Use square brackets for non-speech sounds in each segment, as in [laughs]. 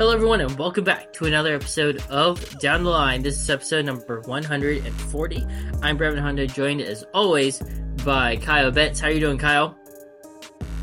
Hello, everyone, and welcome back to another episode of Down the Line. This is episode number 140. I'm Breven Honda, joined as always by Kyle Betts. How are you doing, Kyle?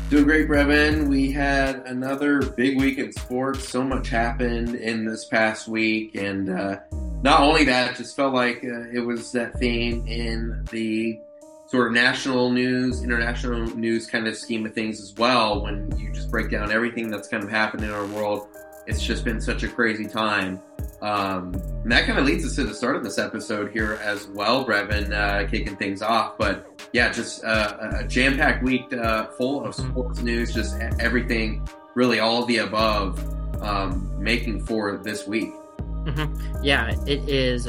Doing great, Breven. We had another big week in sports. So much happened in this past week, and uh, not only that, just felt like uh, it was that theme in the sort of national news, international news kind of scheme of things as well. When you just break down everything that's kind of happened in our world it's just been such a crazy time. Um, and that kind of leads us to the start of this episode here as well, Breven, uh, kicking things off. But yeah, just uh, a jam packed week uh, full of sports news, just everything, really all the above, um, making for this week. Mm-hmm. Yeah, it is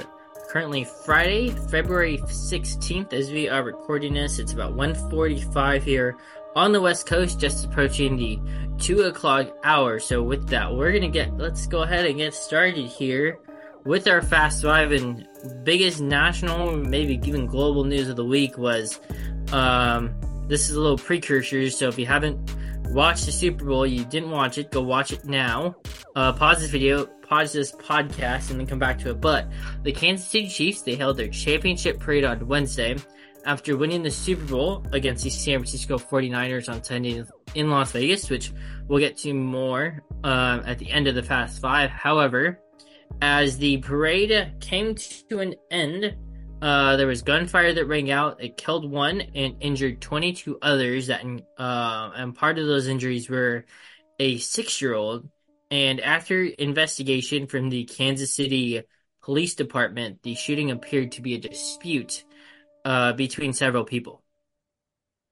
currently Friday, February 16th as we are recording this. It's about 1:45 here on the West Coast, just approaching the two o'clock hour. So with that, we're gonna get let's go ahead and get started here with our fast five and biggest national, maybe even global news of the week was um, this is a little precursor. So if you haven't watched the Super Bowl, you didn't watch it, go watch it now. Uh, pause this video, pause this podcast, and then come back to it. But the Kansas City Chiefs they held their championship parade on Wednesday after winning the Super Bowl against the San Francisco 49ers on Sunday in Las Vegas, which we'll get to more um, at the end of the Fast Five. However, as the parade came to an end, uh, there was gunfire that rang out. It killed one and injured 22 others. That uh, and part of those injuries were a six-year-old. And after investigation from the Kansas City Police Department, the shooting appeared to be a dispute uh, between several people.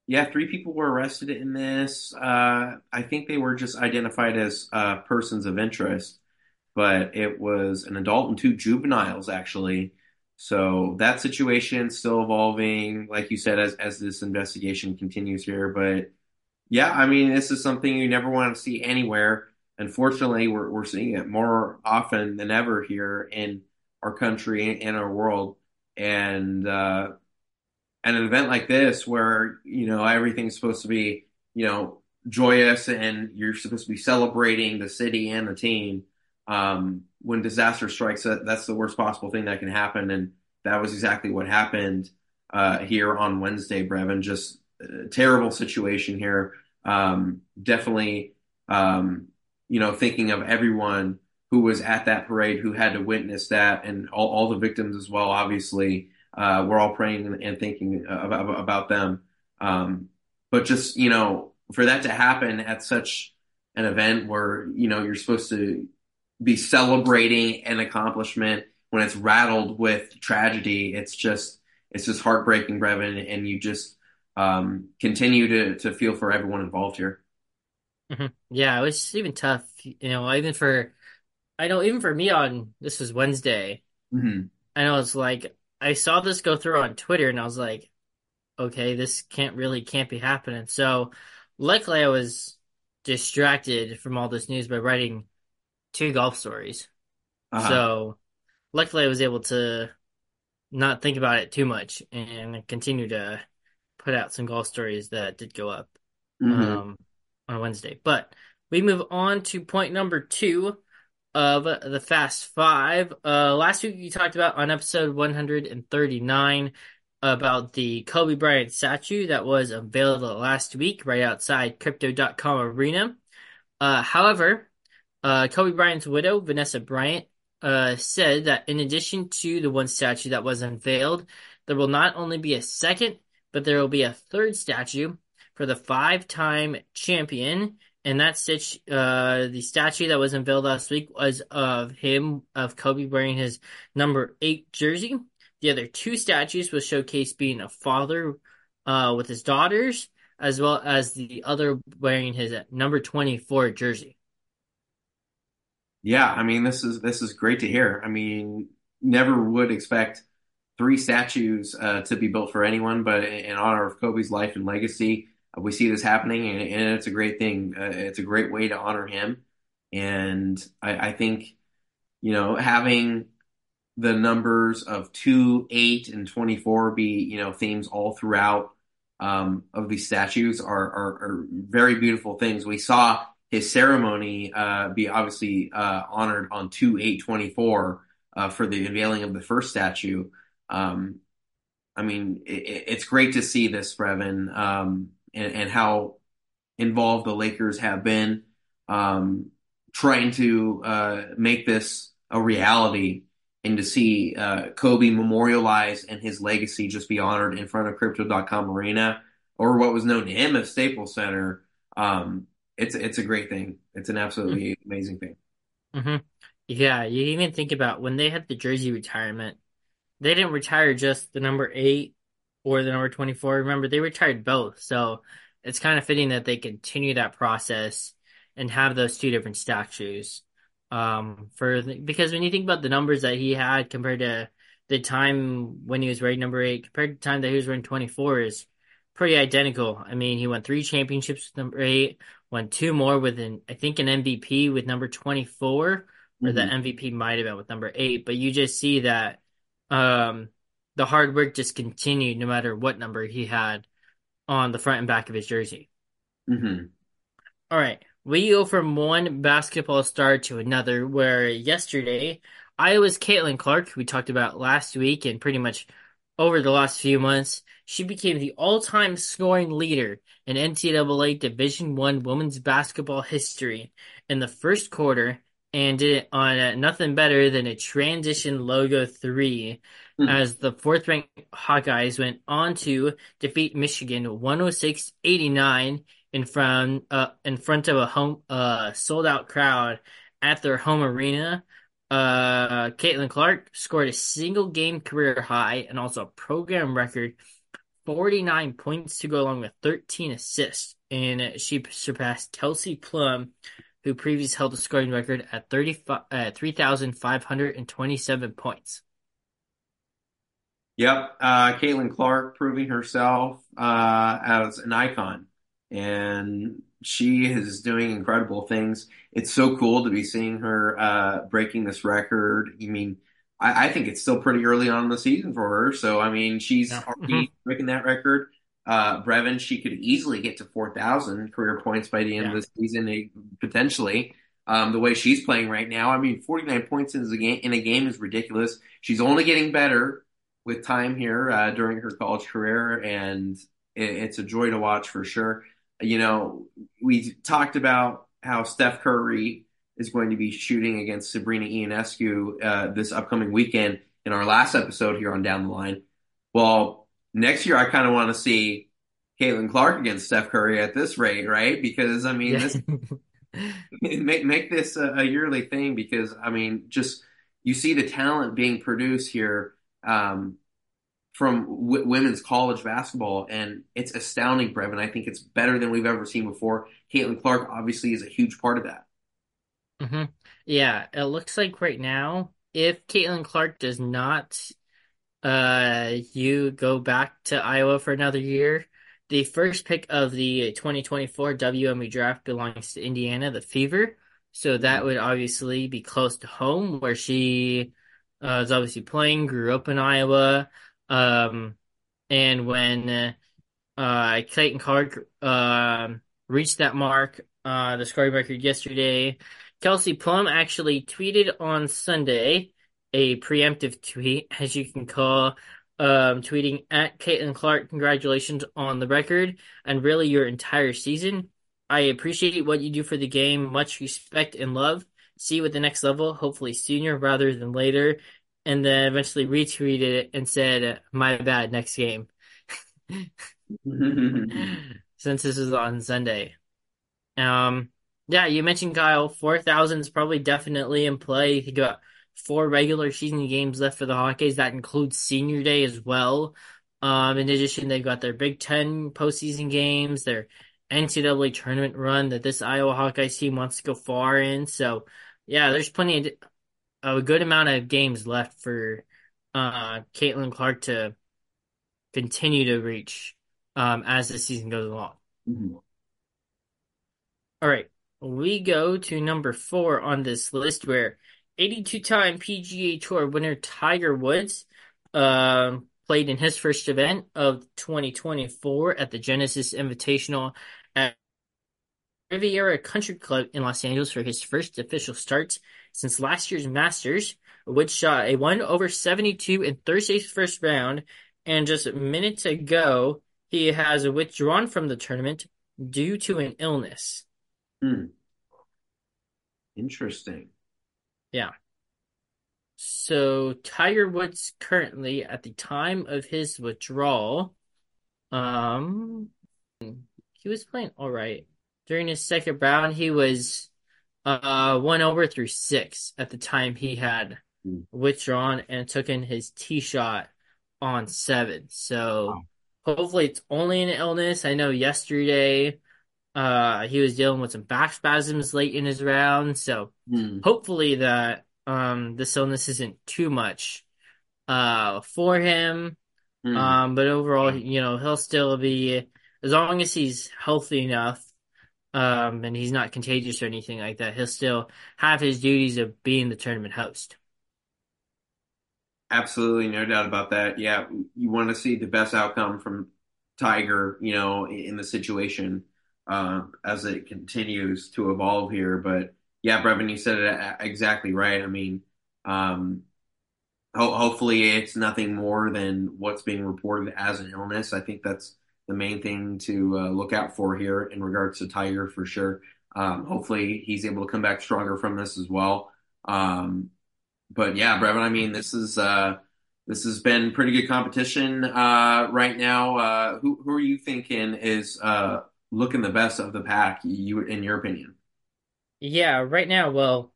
Yeah, three people were arrested in this. Uh, I think they were just identified as uh, persons of interest, but it was an adult and two juveniles actually. So that situation still evolving, like you said, as as this investigation continues here. But yeah, I mean, this is something you never want to see anywhere. Unfortunately, we're we're seeing it more often than ever here in our country and our world. And uh, at an event like this where you know everything's supposed to be you know joyous and you're supposed to be celebrating the city and the team um, when disaster strikes that's the worst possible thing that can happen. And that was exactly what happened uh, here on wednesday Breven. Just a terrible situation here. Um, definitely um, you know thinking of everyone who was at that parade who had to witness that and all, all the victims as well obviously uh, we're all praying and thinking about, about them. Um, but just, you know, for that to happen at such an event where, you know, you're supposed to be celebrating an accomplishment when it's rattled with tragedy, it's just, it's just heartbreaking, Breven. And you just, um, continue to, to feel for everyone involved here. Mm-hmm. Yeah, it was even tough, you know, even for, I know even for me on, this was Wednesday. Mm-hmm. I know it's like, I saw this go through on Twitter and I was like, okay, this can't really can't be happening. So luckily I was distracted from all this news by writing two golf stories. Uh-huh. So luckily I was able to not think about it too much and continue to put out some golf stories that did go up mm-hmm. um, on Wednesday. But we move on to point number two, of the Fast Five. Uh, last week we talked about on episode 139 about the Kobe Bryant statue that was unveiled last week right outside Crypto.com Arena. Uh, however, uh, Kobe Bryant's widow, Vanessa Bryant, uh, said that in addition to the one statue that was unveiled, there will not only be a second, but there will be a third statue for the five-time champion and that stitch, uh, the statue that was unveiled last week was of him, of Kobe wearing his number eight jersey. The other two statues will showcase being a father, uh, with his daughters, as well as the other wearing his number 24 jersey. Yeah, I mean, this is, this is great to hear. I mean, never would expect three statues, uh, to be built for anyone, but in honor of Kobe's life and legacy, we see this happening, and, and it's a great thing. Uh, it's a great way to honor him, and I, I, think you know having the numbers of two, eight, and twenty four be you know themes all throughout um, of these statues are, are, are very beautiful things. We saw his ceremony uh, be obviously uh, honored on 2 8 24 uh, for the unveiling of the first statue. Um, I mean, it, it's great to see this, Breven, um, and, and, how involved the Lakers have been um, trying to uh, make this a reality and to see uh, Kobe memorialized and his legacy just be honored in front of Crypto.com Arena or what was known to him as Staples Center. Um, it's it's a great thing. It's an absolutely mm-hmm. amazing thing. Mm-hmm. Yeah, you even think about when they had the jersey retirement, they didn't retire just the number eight or the number 24. Remember, they retired both. So it's kind of fitting that they continue that process and have those two different statues. Um, for because when you think about the numbers that he had compared to the time when he was wearing number eight, compared to the time that he was wearing 24 is pretty identical. I mean, he won three championships with number eight, won two more with an, I think an MVP with number 24, or mm-hmm. the MVP might have been with number eight, but you just see that, um, the hard work just continued no matter what number he had on the front and back of his jersey. Mm-hmm. All right. We go from one basketball star to another, where yesterday Iowa's Caitlin Clark, we talked about last week and pretty much over the last few months, she became the all-time scoring leader in NCAA Division One women's basketball history in the first quarter and did it on uh, nothing better than a transition logo three mm. as the fourth ranked Hawkeyes went on to defeat Michigan 106-89 in front uh, in front of a home uh, sold out crowd at their home arena. Uh, Caitlin Clark scored a single game career high and also a program record 49 points to go along with 13 assists. And she surpassed Kelsey Plum, who previously held the scoring record at 35, uh, 3,527 points. Yep. Uh, Caitlin Clark proving herself uh, as an icon. And she is doing incredible things. It's so cool to be seeing her uh, breaking this record. I mean, I, I, think it's still pretty early on in the season for her. So, I mean, she's yeah. already mm-hmm. breaking that record. Uh, Breven, she could easily get to 4,000 career points by the end yeah. of the season, eh, potentially. Um, the way she's playing right now, I mean, 49 points in a game, in a game is ridiculous. She's only getting better with time here uh, during her college career, and it, it's a joy to watch for sure. You know, we talked about how Steph Curry is going to be shooting against Sabrina Ionescu uh, this upcoming weekend in our last episode here on Down the Line. Well, next year I kind of want to see Caitlin Clark against Steph Curry at this rate, right? Because I mean, this, [laughs] make make this a, a, yearly thing because I mean, just you see the talent being produced here um, from w- women's college basketball, and it's astounding, Breven. I think it's better than we've ever seen before. Caitlin Clark obviously is a huge part of that. Mm-hmm. Yeah, it looks like right now, if Caitlin Clark does not, uh, you go back to Iowa for another year, the first pick of the 2024 WNBA draft belongs to Indiana, the Fever. So that would obviously be close to home, where she uh, is obviously playing, grew up in Iowa. Um, and when uh, Caitlin Clark uh, reached that mark, uh, the scoring record yesterday, Kelsey Plum actually tweeted on Sunday a preemptive tweet, as you can call, um, tweeting at Caitlin Clark, congratulations on the record and really your entire season. I appreciate what you do for the game. Much respect and love. See you at the next level, hopefully sooner rather than later. And then eventually retweeted it and said, my bad, next game. [laughs] Since this is on Sunday. Um, yeah, you mentioned Kyle. Four thousand is probably definitely in play. You think about four regular season games left for the Hawkeyes. That includes Senior Day as well. Um, in addition, they've got their Big Ten postseason games, their NCAA tournament run that this Iowa Hawkeyes team wants to go far in. So, yeah, there's plenty of a good amount of games left for uh, Caitlin Clark to continue to reach um, as the season goes along. Mm-hmm. All right we go to number four on this list where 82 time PGA Tour winner Tiger Woods uh, played in his first event of 2024 at the Genesis Invitational at Riviera Country Club in Los Angeles for his first official start since last year's Masters, which shot a 1 over 72 in Thursday's first round, and just minutes ago, he has withdrawn from the tournament due to an illness. Hmm. Interesting. Yeah. So Tiger Woods currently at the time of his withdrawal, um, he was playing all right. During his second round, he was uh one over through six at the time he had Hmm. withdrawn and took in his tee shot on seven. So Wow. hopefully it's only an illness. I know yesterday uh he was dealing with some back spasms late in his round, so Hmm. hopefully that um this illness isn't too much uh for him. Hmm. Um but overall, you know, he'll still be as long as he's healthy enough um and he's not contagious or anything like that, he'll still have his duties of being the tournament host. Absolutely, no doubt about that. Yeah, you want to see the best outcome from Tiger, you know, in the situation uh, as it continues to evolve here. But yeah, Breven, you said it exactly right. I mean, um, ho hopefully it's nothing more than what's being reported as an illness. I think that's the main thing to uh, look out for here in regards to Tiger for sure. Um, hopefully he's able to come back stronger from this as well. Um, but yeah, Breven, I mean, this is uh this has been pretty good competition uh right now. Uh who who are you thinking is uh looking the best of the pack, you in your opinion? Yeah, right now, well,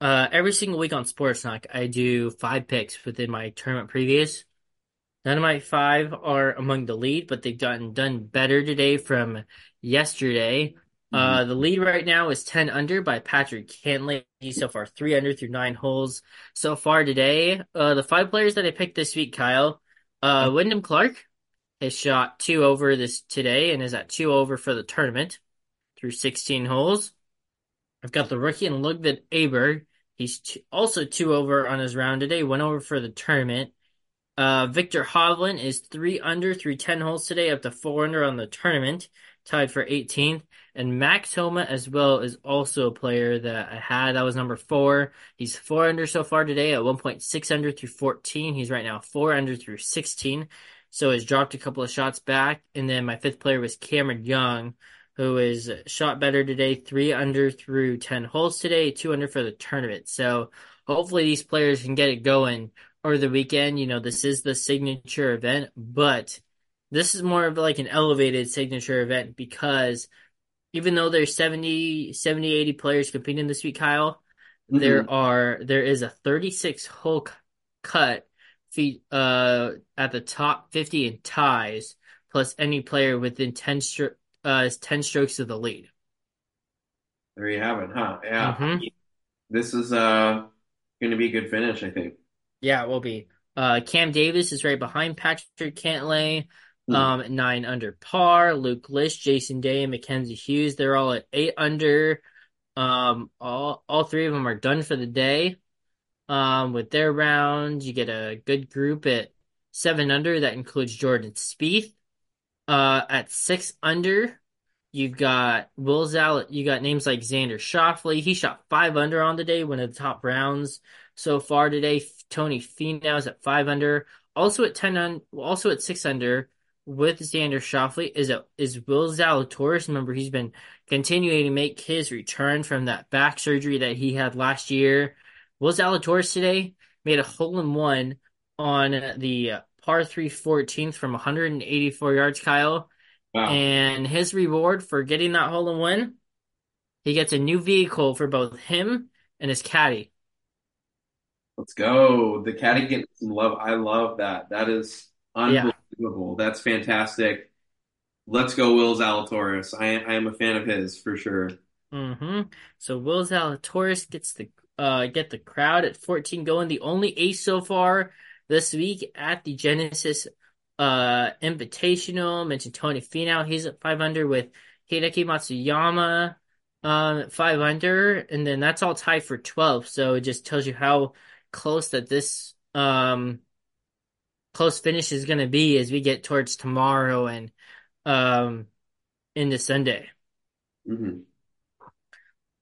uh every single week on Sports Knock, I do five picks within my tournament previews. None of my five are among the lead, but they've gotten done better today from yesterday. hmm Uh, the lead right now is 10 under by Patrick Cantlay. He's so far three under through nine holes so far today. Uh, the five players that I picked this week, Kyle, uh, Wyndham Clark has shot two over this today and is at two over for the tournament through 16 holes. I've got the rookie and Ludvig Aberg. He's also two over on his round today, one over for the tournament. Uh, Viktor Hovland is three under through 10 holes today, up to four under on the tournament, tied for 18th. And Max Homa as well is also a player that I had. That was number four. He's four under so far today at 1.6 under through 14. He's right now four under through 16. So he's dropped a couple of shots back. And then my fifth player was Cameron Young, who is shot better today, three under through 10 holes today, two under for the tournament. So hopefully these players can get it going over the weekend. You know, this is the signature event, but this is more of like an elevated signature event because even though there's 70, 70, 80 players competing this week, Kyle, hmm there are, there is a 36 hole cut feet, uh, at the top 50 in ties, plus any player within 10 stro uh, 10 strokes of the lead. There you have it, huh? Yeah. I hmm this is uh going to be a good finish, I think. Yeah, it will be. Uh, Cam Davis is right behind Patrick Cantlay, Hmm. um, nine under par. Luke List, Jason Day, and Mackenzie Hughes, they're all at eight under. Um, all all three of them are done for the day. Um, with their rounds, you get a good group at seven under. That includes Jordan Spieth. Uh, at six under, you've got Will Zal. You got names like Xander Schauffele. He shot five under on the day, one of the top rounds so far today. Tony Finau is at five under. Also at ten on, also at six under with Xander Schauffele is a is Will Zalatoris. Remember, he's been continuing to make his return from that back surgery that he had last year. Will Zalatoris today made a hole in one on the par three 14th from 184 yards, Kyle. Wow. And his reward for getting that hole in one, he gets a new vehicle for both him and his caddy. Let's go. The caddy getting some love. I love that. That is Yeah. unbelievable. That's fantastic. Let's go, Will Zalatoris. I I am a fan of his for sure. hmm So Will Zalatoris gets the uh get the crowd at 14 going. The only ace so far this week at the Genesis uh Invitational. Mentioned Tony Finau. He's at 500 with Hideki Matsuyama um at 500, and then that's all tied for 12. So it just tells you how close that this um close finish is going to be as we get towards tomorrow and um into Sunday. hmm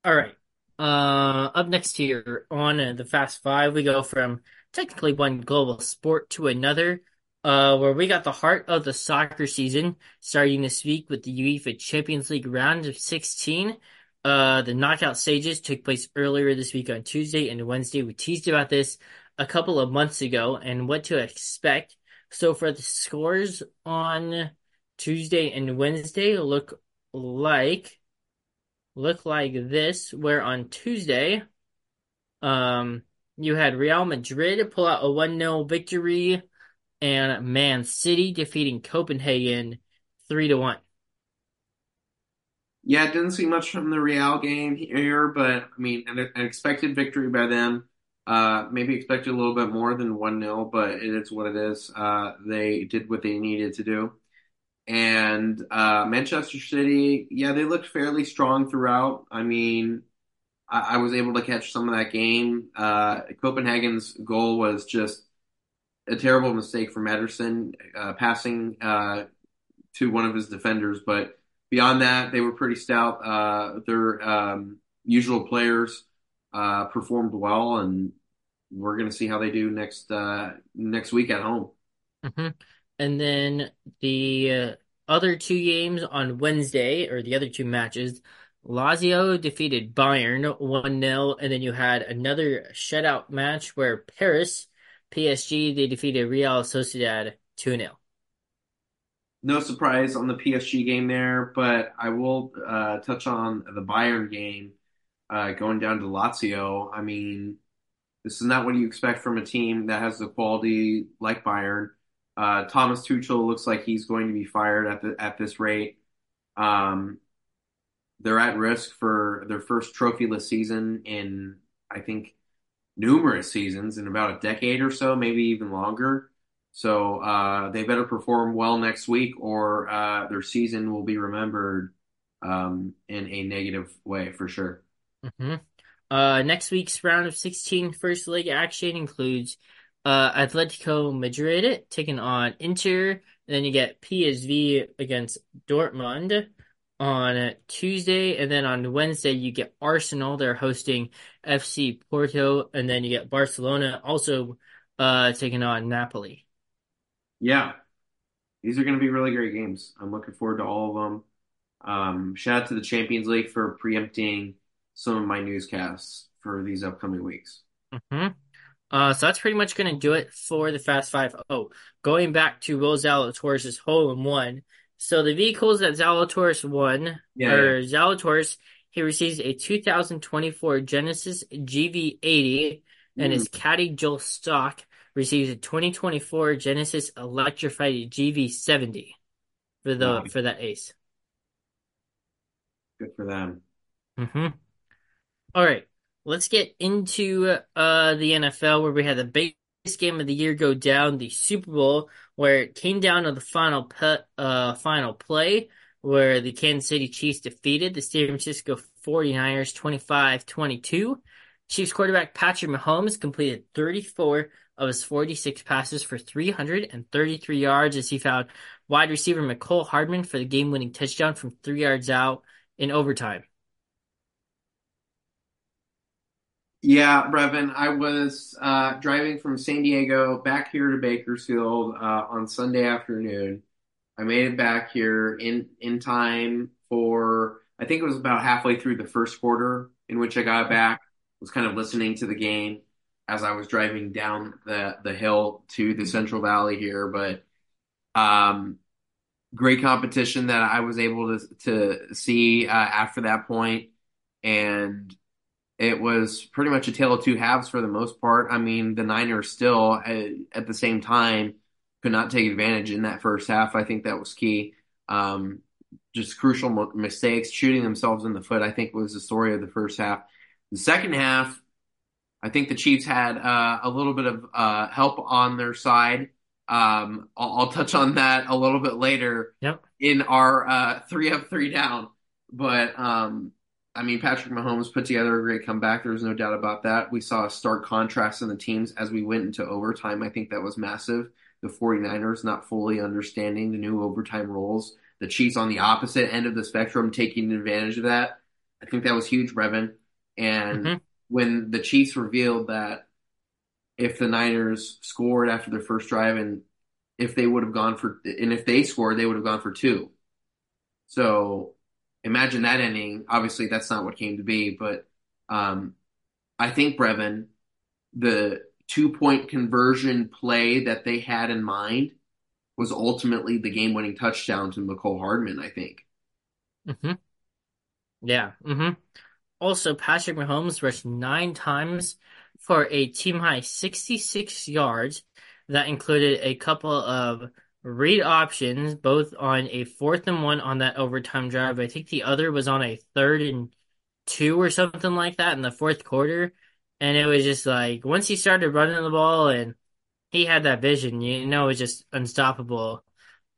All right. Uh, up next here on uh, the Fast Five, we go from technically one global sport to another, uh, where we got the heart of the soccer season starting this week with the UEFA Champions League round of 16. Uh, the knockout stages took place earlier this week on Tuesday and Wednesday. We teased about this a couple of months ago and what to expect. So for the scores on Tuesday and Wednesday look like look like this, where on Tuesday, um, you had Real Madrid pull out a 1-0 victory and Man City defeating Copenhagen 3 to 1. Yeah, didn't see much from the Real game here, but I mean, an, an expected victory by them. Uh, maybe expected a little bit more than 1-0, but it is what it is. Uh, they did what they needed to do. And uh, Manchester City, yeah, they looked fairly strong throughout. I mean, I, I was able to catch some of that game. Uh, Copenhagen's goal was just a terrible mistake from Ederson, uh, passing uh, to one of his defenders. But beyond that, they were pretty stout. Uh, their um, usual players uh, performed well, and we're going to see how they do next next week at home. hmm And then the uh, other two games on Wednesday, or the other two matches, Lazio defeated Bayern 1-0, and then you had another shutout match where Paris, PSG, they defeated Real Sociedad 2-0. No surprise on the PSG game there, but I will uh, touch on the Bayern game uh, going down to Lazio. I mean, this is not what you expect from a team that has the quality like Bayern. Uh, Thomas Tuchel looks like he's going to be fired at the at this rate. Um, they're at risk for their first trophyless season in I think numerous seasons in about a decade or so, maybe even longer. So uh, they better perform well next week, or uh, their season will be remembered um, in a negative way for sure. hmm Uh, next week's round of 16 first leg action includes uh, Atletico Madrid taking on Inter. And then you get PSV against Dortmund on Tuesday. And then on Wednesday, you get Arsenal. They're hosting FC Porto. And then you get Barcelona also uh, taking on Napoli. Yeah, these are going to be really great games. I'm looking forward to all of them. Um, shout out to the Champions League for preempting some of my newscasts for these upcoming weeks. hmm Uh, so that's pretty much going to do it for the Fast Five. Oh, going back to Will Zalatoris' hole in one. So the vehicles that Zalatoris won, Yeah, yeah. or Zalatoris, he receives a 2024 Genesis GV80, and Mm, his caddy Joel Stock receives a 2024 Genesis electrified GV70 for the for that ace. Good for them. hmm All right, let's get into uh the NFL where we had the biggest game of the year go down, the Super Bowl, where it came down to the final pe uh final play where the Kansas City Chiefs defeated the San Francisco 49ers 25-22. Chiefs quarterback Patrick Mahomes completed 34 of his 46 passes for 333 yards as he found wide receiver Mecole Hardman for the game-winning touchdown from three yards out in overtime. Yeah, Breven, I was uh, driving from San Diego back here to Bakersfield uh, on Sunday afternoon. I made it back here in in time for I think it was about halfway through the first quarter in which I got back. Was kind of listening to the game as I was driving down the the hill to the Central Valley here, but um, great competition that I was able to to see uh, after that point, and it was pretty much a tale of two halves for the most part. I mean, the Niners still at, at the same time could not take advantage in that first half. I think that was key. Um, just crucial mistakes, shooting themselves in the foot. I think was the story of the first half. The second half, I think the Chiefs had uh, a little bit of uh, help on their side. Um, I'll, I'll touch on that a little bit later Yep. in our uh, three up, three down. But um, I mean, Patrick Mahomes put together a great comeback. There's no doubt about that. We saw a stark contrast in the teams as we went into overtime. I think that was massive. The 49ers not fully understanding the new overtime rules. The Chiefs on the opposite end of the spectrum taking advantage of that. I think that was huge, Breven. And hmm when the Chiefs revealed that if the Niners scored after their first drive and if they would have gone for, and if they scored, they would have gone for two. So imagine that ending. Obviously, that's not what came to be, but um, I think Breven, the two point conversion play that they had in mind was ultimately the game winning touchdown to Mecole Hardman, I think. hmm Yeah. hmm Also, Patrick Mahomes rushed nine times for a team high 66 yards. That included a couple of read options, both on a fourth and one on that overtime drive. I think the other was on a third and two or something like that in the fourth quarter. And it was just like once he started running the ball and he had that vision, you know, it was just unstoppable.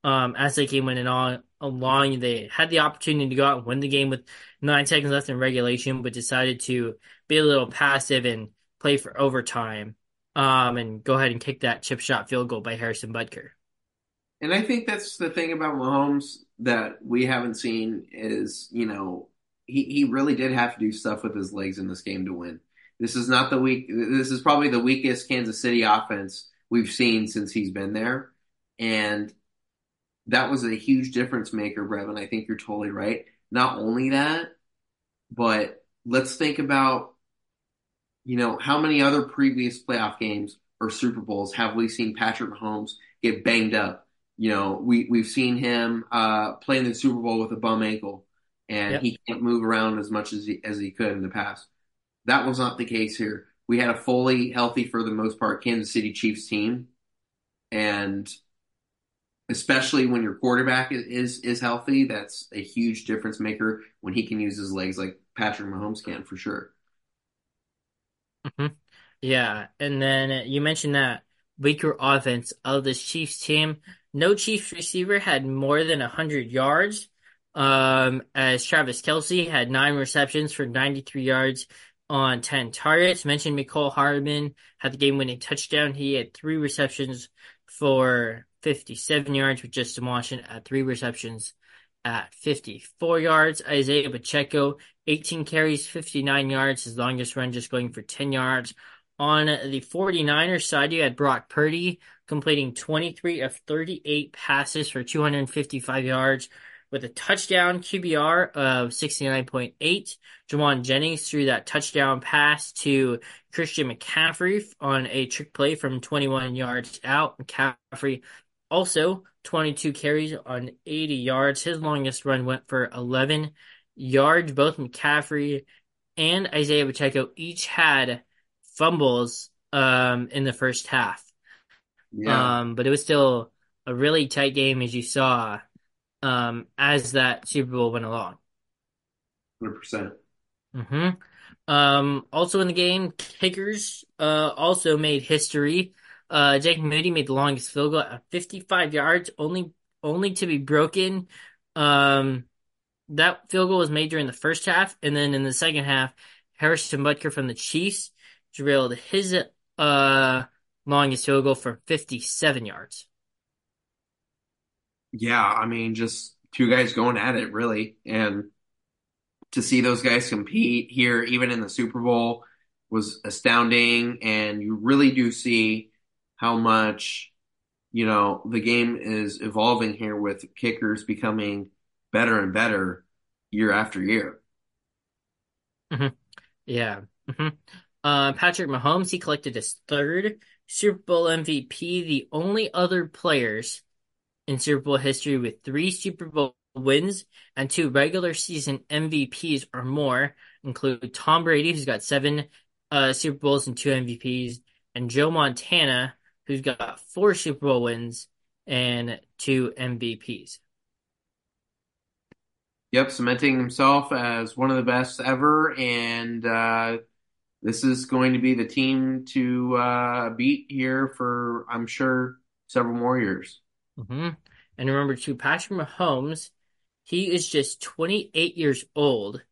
Um, as the game went on along, they had the opportunity to go out and win the game with nine seconds left in regulation, but decided to be a little passive and play for overtime. Um, and go ahead and kick that chip shot field goal by Harrison Butker. And I think that's the thing about Mahomes that we haven't seen is, you know, he, he really did have to do stuff with his legs in this game to win. This is not the weak. This is probably the weakest Kansas City offense we've seen since he's been there, and that was a huge difference maker, Breven. I think you're totally right. Not only that, but let's think about, you know, how many other previous playoff games or Super Bowls have we seen Patrick Mahomes get banged up? You know, we we've seen him uh, play in the Super Bowl with a bum ankle, and Yep. he can't move around as much as he as he could in the past. That was not the case here. We had a fully healthy, for the most part, Kansas City Chiefs team, and especially when your quarterback is is healthy, that's a huge difference maker when he can use his legs like Patrick Mahomes can for sure. hmm Yeah. And then you mentioned that weaker offense of this Chiefs team. No Chiefs receiver had more than 100 yards. Um, as Travis Kelce had nine receptions for 93 yards on 10 targets. Mentioned Mecole Hardman had the game winning touchdown. He had three receptions for 57 yards with Justin Washington at three receptions at 54 yards. Isaiah Pacheco, 18 carries, 59 yards, his longest run just going for 10 yards. On the 49ers side, you had Brock Purdy completing 23 of 38 passes for 255 yards with a touchdown QBR of 69.8. Jauan Jennings threw that touchdown pass to Christian McCaffrey on a trick play from 21 yards out. McCaffrey also 22 carries on 80 yards. His longest run went for 11 yards. Both McCaffrey and Isaiah Pacheco each had fumbles um, in the first half. Yeah, Um, but it was still a really tight game as you saw um, as that Super Bowl went along. 100%. hmm Um, also in the game, kickers uh, also made history. Uh, Jake Moody made the longest field goal at 55 yards, only only to be broken. Um, that field goal was made during the first half, and then in the second half, Harrison Butker from the Chiefs drilled his uh longest field goal for 57 yards. Yeah, I mean, just two guys going at it, really. And to see those guys compete here, even in the Super Bowl, was astounding. And you really do see how much, you know, the game is evolving here with kickers becoming better and better year after year. hmm Yeah. hmm Uh, Patrick Mahomes, he collected his third Super Bowl MVP, the only other players in Super Bowl history with three Super Bowl wins and two regular season MVPs or more include Tom Brady, who's got seven uh, Super Bowls and two MVPs, and Joe Montana, who's got four Super Bowl wins and two MVPs. Yep, cementing himself as one of the best ever. And uh, this is going to be the team to uh, beat here for, I'm sure, several more years. hmm And remember too, Patrick Mahomes, he is just 28 years old.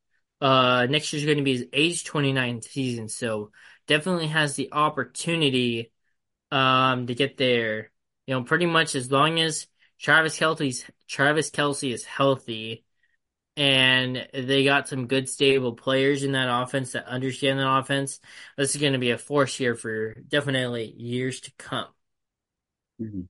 Uh, next year's going to be his age 29 season, so definitely has the opportunity um to get there. You know, pretty much as long as Travis Kelce's Travis Kelce is healthy and they got some good stable players in that offense that understand that offense. This is going to be a force here for definitely years to come. Mhm.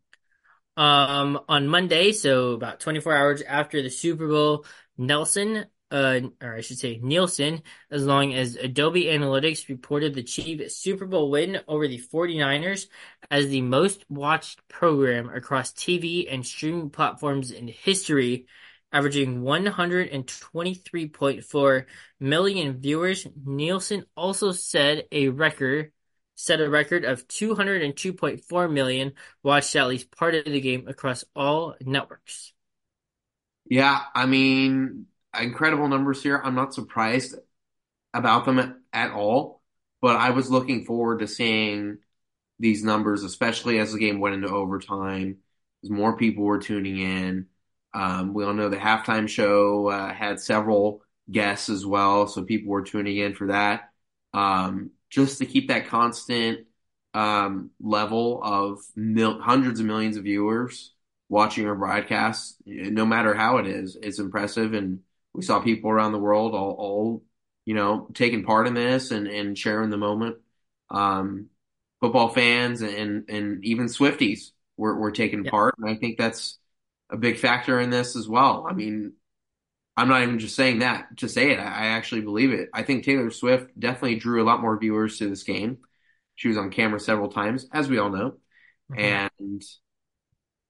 Um, on Monday, so about 24 hours after the Super Bowl, Nelson, uh, or I should say Nielsen, as long as Adobe Analytics reported the Chiefs Super Bowl win over the 49ers as the most watched program across TV and streaming platforms in history, averaging 123.4 million viewers. Nielsen also said a record set a record of 202.4 million watched at least part of the game across all networks. Yeah, I mean, incredible numbers here. I'm not surprised about them at, at all, but I was looking forward to seeing these numbers, especially as the game went into overtime, as more people were tuning in. Um, we all know the halftime show uh, had several guests as well, so people were tuning in for that. Um, just to keep that constant um, level of mil hundreds of millions of viewers watching our broadcast, no matter how it is, it's impressive. And we saw people around the world all, all you know, taking part in this and, and sharing the moment. Um, football fans and, and even Swifties were, were taking Yeah. part. And I think that's a big factor in this as well. I mean, I'm not even just saying that to say it. I, actually believe it. I think Taylor Swift definitely drew a lot more viewers to this game. She was on camera several times, as we all know. hmm And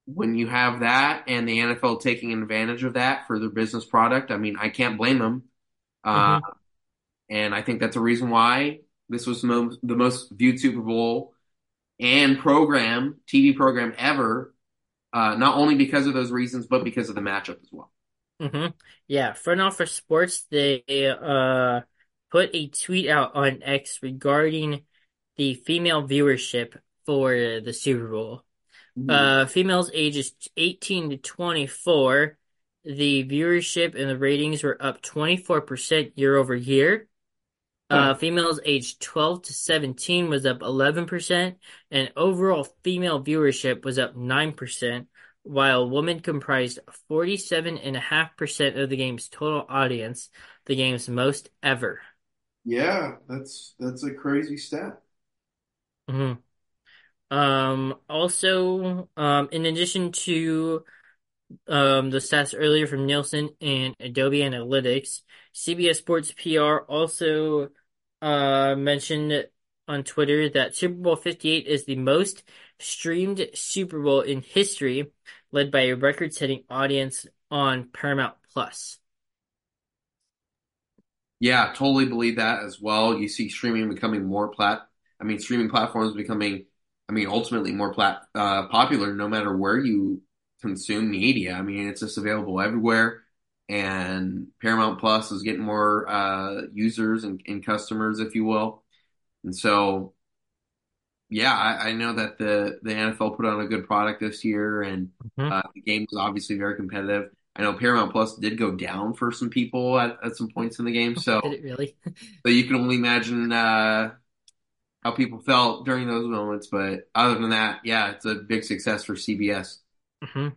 when you have that and the NFL taking advantage of that for their business product, I mean, I can't blame them. Uh, hmm and I think that's a reason why this was the most, the most viewed Super Bowl and program, TV program ever. Uh, not only because of those reasons, but because of the matchup as well. hmm Yeah, Front Office Sports, they uh put a tweet out on X regarding the female viewership for the Super Bowl. Mhm. Uh, females ages 18 to 24, the viewership and the ratings were up 24% year over year. Uh, females aged 12 to 17 was up 11%, and overall female viewership was up 9%, while women comprised 47.5% of the game's total audience, the game's most ever. Yeah, that's that's a crazy stat. Mhm. Um, also, um, in addition to um, the stats earlier from Nielsen and Adobe Analytics. CBS Sports PR also uh, mentioned on Twitter that Super Bowl 58 is the most streamed Super Bowl in history, led by a record-setting audience on Paramount Plus. Yeah, totally believe that as well. You see streaming becoming more plat I mean streaming platforms becoming I mean ultimately more plat uh popular no matter where you consume media. I mean it's just available everywhere and Paramount Plus is getting more uh users and, and customers if you will. And so yeah, I, I know that the the NFL put on a good product this year and hmm uh the game was obviously very competitive. I know Paramount Plus did go down for some people at, at some points in the game, so [laughs] Did it really? [laughs] so you can only imagine uh, how people felt during those moments. But other than that, yeah, it's a big success for CBS. hmm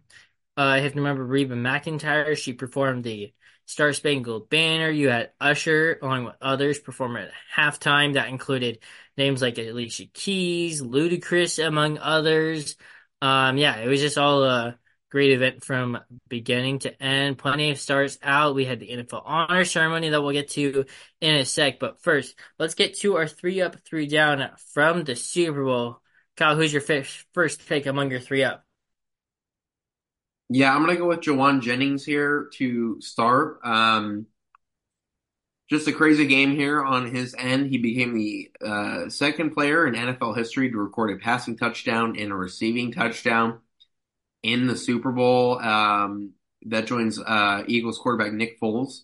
Uh, I have to remember Reba McEntire, She performed the Star Spangled Banner. You had Usher, along with others, perform at halftime. That included names like Alicia Keys, Ludacris, among others. Um, yeah, it was just all a great event from beginning to end. Plenty of stars out. We had the NFL honor ceremony that we'll get to in a sec. But first, let's get to our three up, three down from the Super Bowl. Kyle, who's your first pick among your three up? Yeah, I'm gonna go with Jauan Jennings here to start. Um, just a crazy game here on his end. He became the uh, second player in NFL history to record a passing touchdown and a receiving touchdown in the Super Bowl. Um, that joins uh, Eagles quarterback Nick Foles.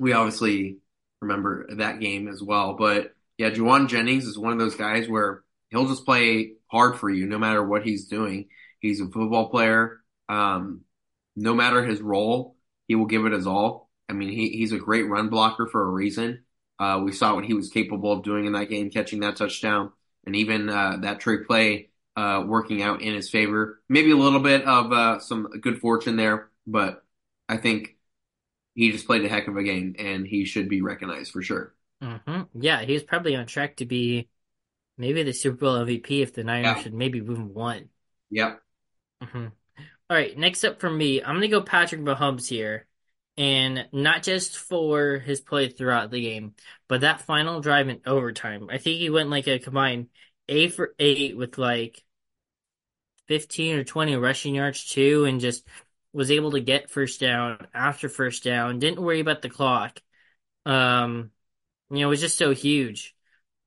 we obviously remember that game as well. But yeah, Jauan Jennings is one of those guys where he'll just play hard for you no matter what he's doing. He's a football player. Um, no matter his role, he will give it his all. I mean, he, he's a great run blocker for a reason. Uh, we saw what he was capable of doing in that game, catching that touchdown, and even uh, that trick play uh, working out in his favor. Maybe a little bit of uh, some good fortune there, but I think he just played a heck of a game, and he should be recognized for sure. hmm Yeah, he's probably on track to be maybe the Super Bowl MVP if the Niners Yeah. should maybe even one. Yep. hmm All right, next up for me, I'm gonna go Patrick Mahomes here, and not just for his play throughout the game, but that final drive in overtime. I think he went like a combined eight for eight with like 15 or 20 rushing yards too, and just was able to get first down after first down. Didn't worry about the clock. Um, you know, it was just so huge.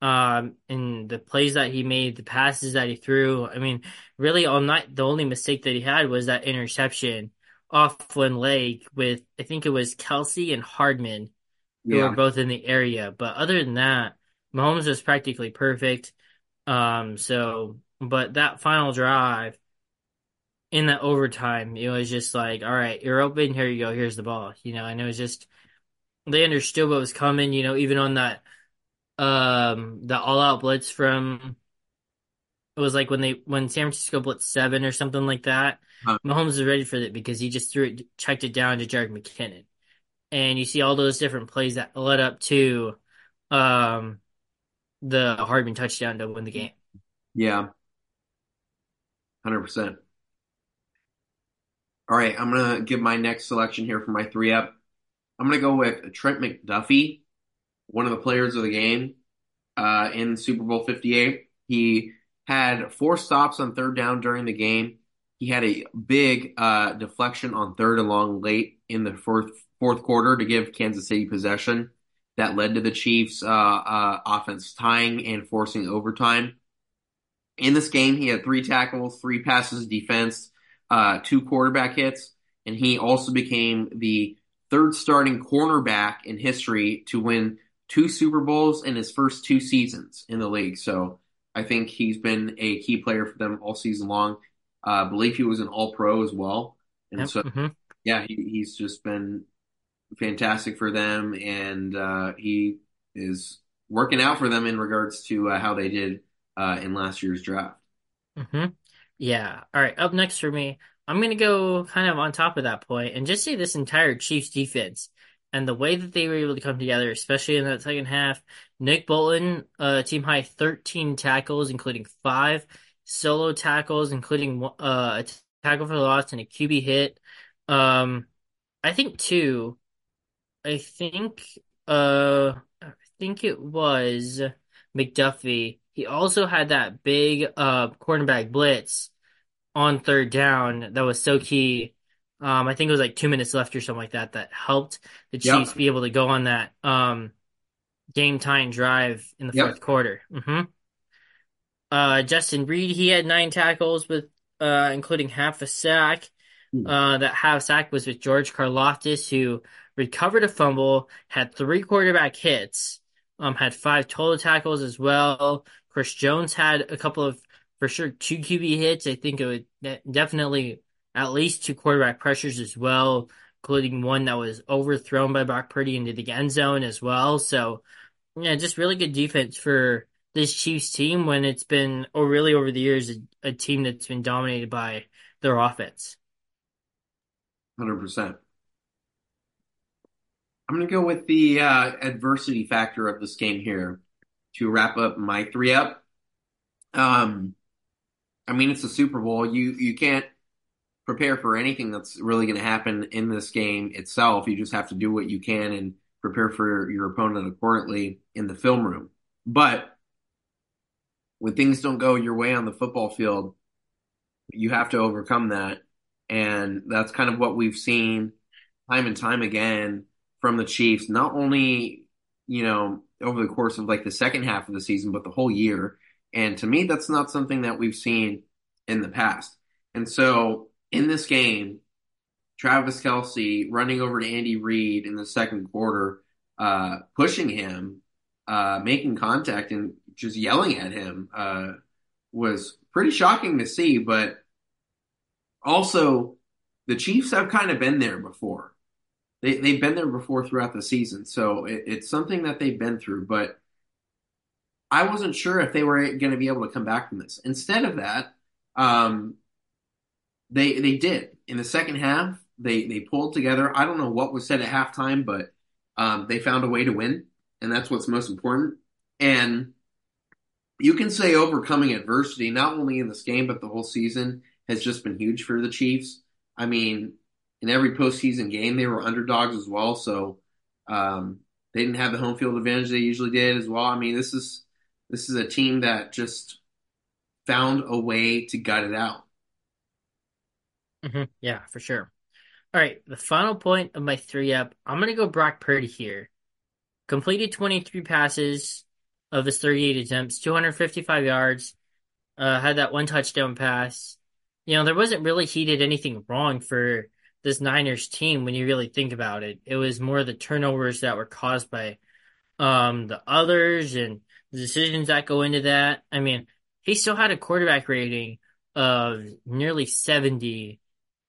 Um, and the plays that he made, the passes that he threw. I mean, really, all night, the only mistake that he had was that interception off one leg with, I think it was Kelce and Hardman, who were both in the area. But other than that, Mahomes was practically perfect. Um, so, but that final drive in that overtime, it was just like, all right, you're open. Here you go. Here's the ball. You know, and it was just, they understood what was coming, you know, even on that um the all out blitz from it was like when they when San Francisco blitzed seven or something like that. Uh, Mahomes was ready for it because he just threw it, checked it down to Jerick McKinnon, and you see all those different plays that led up to um the Hardman touchdown to win the game. yeah. 100%. All right, I'm gonna give my next selection here for my three up. I'm gonna go with Trent McDuffie, one of the players of the game uh, in Super Bowl 58. He had four stops on third down during the game. He had a big uh, deflection on third and long late in the fourth fourth quarter to give Kansas City possession. That led to the Chiefs' uh, uh, offense tying and forcing overtime. In this game, he had three tackles, three passes defense, uh, two quarterback hits, and he also became the third starting cornerback in history to win two Super Bowls in his first two seasons in the league. So I think he's been a key player for them all season long. Uh, I believe he was an All Pro as well, and Yep. so hmm yeah, he, he's just been fantastic for them, and uh, he is working out for them in regards to uh, how they did uh, in last year's draft. hmm Yeah. All right. Up next for me, I'm gonna go kind of on top of that point and just say this entire Chiefs defense and the way that they were able to come together, especially in that second half. Nick Bolton, uh, team high 13 tackles, including five solo tackles, including uh, a tackle for loss and a QB hit. Um, I think two. I think uh I think it was McDuffie. He also had that big uh cornerback blitz on third down that was so key. Um I think it was like two minutes left or something like that that helped the Chiefs Yep, be able to go on that um game tying drive in the yep, fourth quarter. hmm Uh Justin Reid, he had nine tackles with uh including half a sack. Uh, that half sack was with George Karlaftis, who recovered a fumble, had three quarterback hits, um, had five total tackles as well. Chris Jones had a couple of, for sure, two QB hits. I think it would definitely at least two quarterback pressures as well, including one that was overthrown by Brock Purdy into the end zone as well. So, yeah, just really good defense for this Chiefs team when it's been, or really over the years, a, a team that's been dominated by their offense. 100%. I'm going to go with the uh, adversity factor of this game here to wrap up my three up. Um, I mean, it's a Super Bowl. You you can't prepare for anything that's really going to happen in this game itself. You just have to do what you can and prepare for your opponent accordingly in the film room. But when things don't go your way on the football field, you have to overcome that. And that's kind of what we've seen time and time again from the Chiefs, not only, you know, over the course of like the second half of the season, but the whole year. And to me, that's not something that we've seen in the past. And so in this game, Travis Kelce running over to Andy Reid in the second quarter, uh, pushing him, uh, making contact and just yelling at him, uh, was pretty shocking to see. But also, the Chiefs have kind of been there before. They, they've been there before throughout the season. So it, it's something that they've been through. But I wasn't sure if they were going to be able to come back from this. Instead of that, um, they they did in the second half. They they pulled together. I don't know what was said at halftime, but um, they found a way to win, and that's what's most important. And you can say overcoming adversity, not only in this game but the whole season, has just been huge for the Chiefs. I mean, in every postseason game, they were underdogs as well, so um, they didn't have the home field advantage they usually did as well. I mean, this is this is a team that just found a way to gut it out. Hmm Yeah, for sure. All right, the final point of my three up, I'm gonna go Brock Purdy here. Completed 23 passes of his 38 attempts, 255 yards, uh, had that one touchdown pass. You know, there wasn't really he did anything wrong for this Niners team when you really think about it. It was more the turnovers that were caused by um the others and the decisions that go into that. I mean, he still had a quarterback rating of nearly 70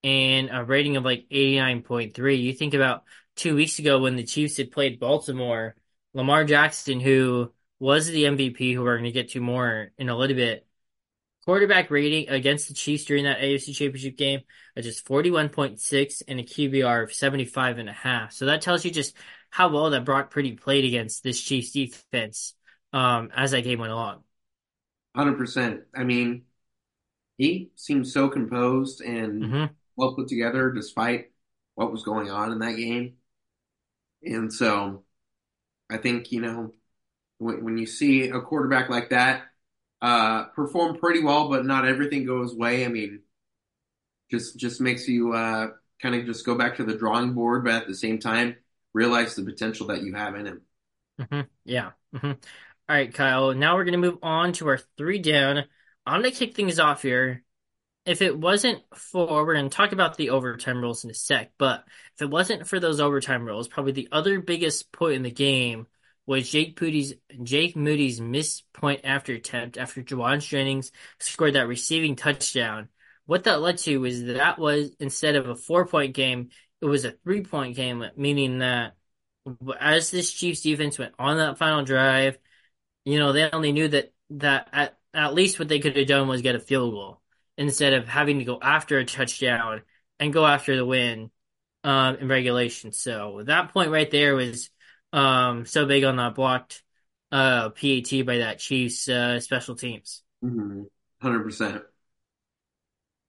and a rating of like 89.3. You think about two weeks ago when the Chiefs had played Baltimore, Lamar Jackson, who was the MVP, who we're going to get to more in a little bit, quarterback rating against the Chiefs during that AFC Championship game of just 41.6 and a QBR of 75 and a half. So that tells you just how well that Brock Purdy played against this Chiefs defense um, as that game went along. 100%. I mean, he seemed so composed and hmm well put together despite what was going on in that game. And so I think, you know, when, when you see a quarterback like that uh, perform pretty well, but not everything goes way, I mean, just just makes you uh, kind of just go back to the drawing board, but at the same time, realize the potential that you have in him. hmm Yeah. hmm All right, Kyle. Now we're going to move on to our three down. I'm going to kick things off here. If it wasn't for, we're going to talk about the overtime rules in a sec, but if it wasn't for those overtime rules, probably the other biggest point in the game was Jake Moody's Jake Moody's missed point after attempt after Jauan Jennings scored that receiving touchdown. What that led to was that was instead of a four point game, it was a three point game, meaning that as this Chiefs defense went on that final drive, you know, they only knew that that at, at least what they could have done was get a field goal instead of having to go after a touchdown and go after the win um, in regulation. So that point right there was um, so big on that blocked uh, PAT by that Chiefs uh, special teams. Mm-hmm. 100%.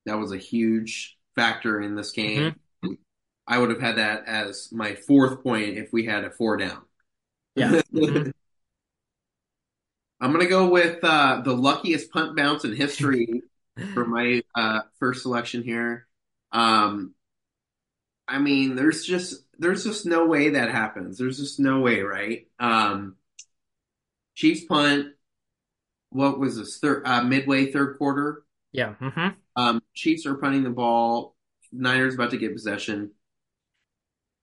That was a huge factor in this game. hmm I would have had that as my fourth point if we had a four down. Yeah. [laughs] hmm I'm gonna go with uh, the luckiest punt bounce in history for my uh, first selection here. Um, I mean, there's just there's just no way that happens. There's just no way, right? Um, Chiefs punt. What was this? Third, uh, midway third quarter. Yeah. hmm Um, Chiefs are punting the ball. Niners about to get possession.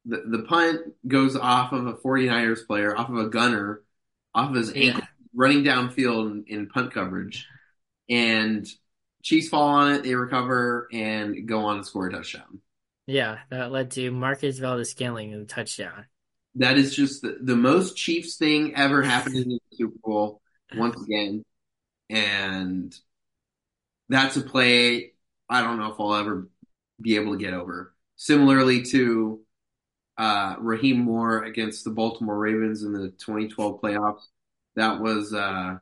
The the punt goes off of a 49ers player, off of a gunner, off of his ankle, running downfield in, in punt coverage. And Chiefs fall on it, they recover and go on to score a touchdown. Yeah. That led to Marquez Valdes-Scantling with a touchdown. That is just the, the most Chiefs thing ever happened in the Super Bowl once again. And that's a play I don't know if I'll ever be able to get over. Similarly to uh, Rahim Moore against the Baltimore Ravens in the 2012 playoffs, that was uh,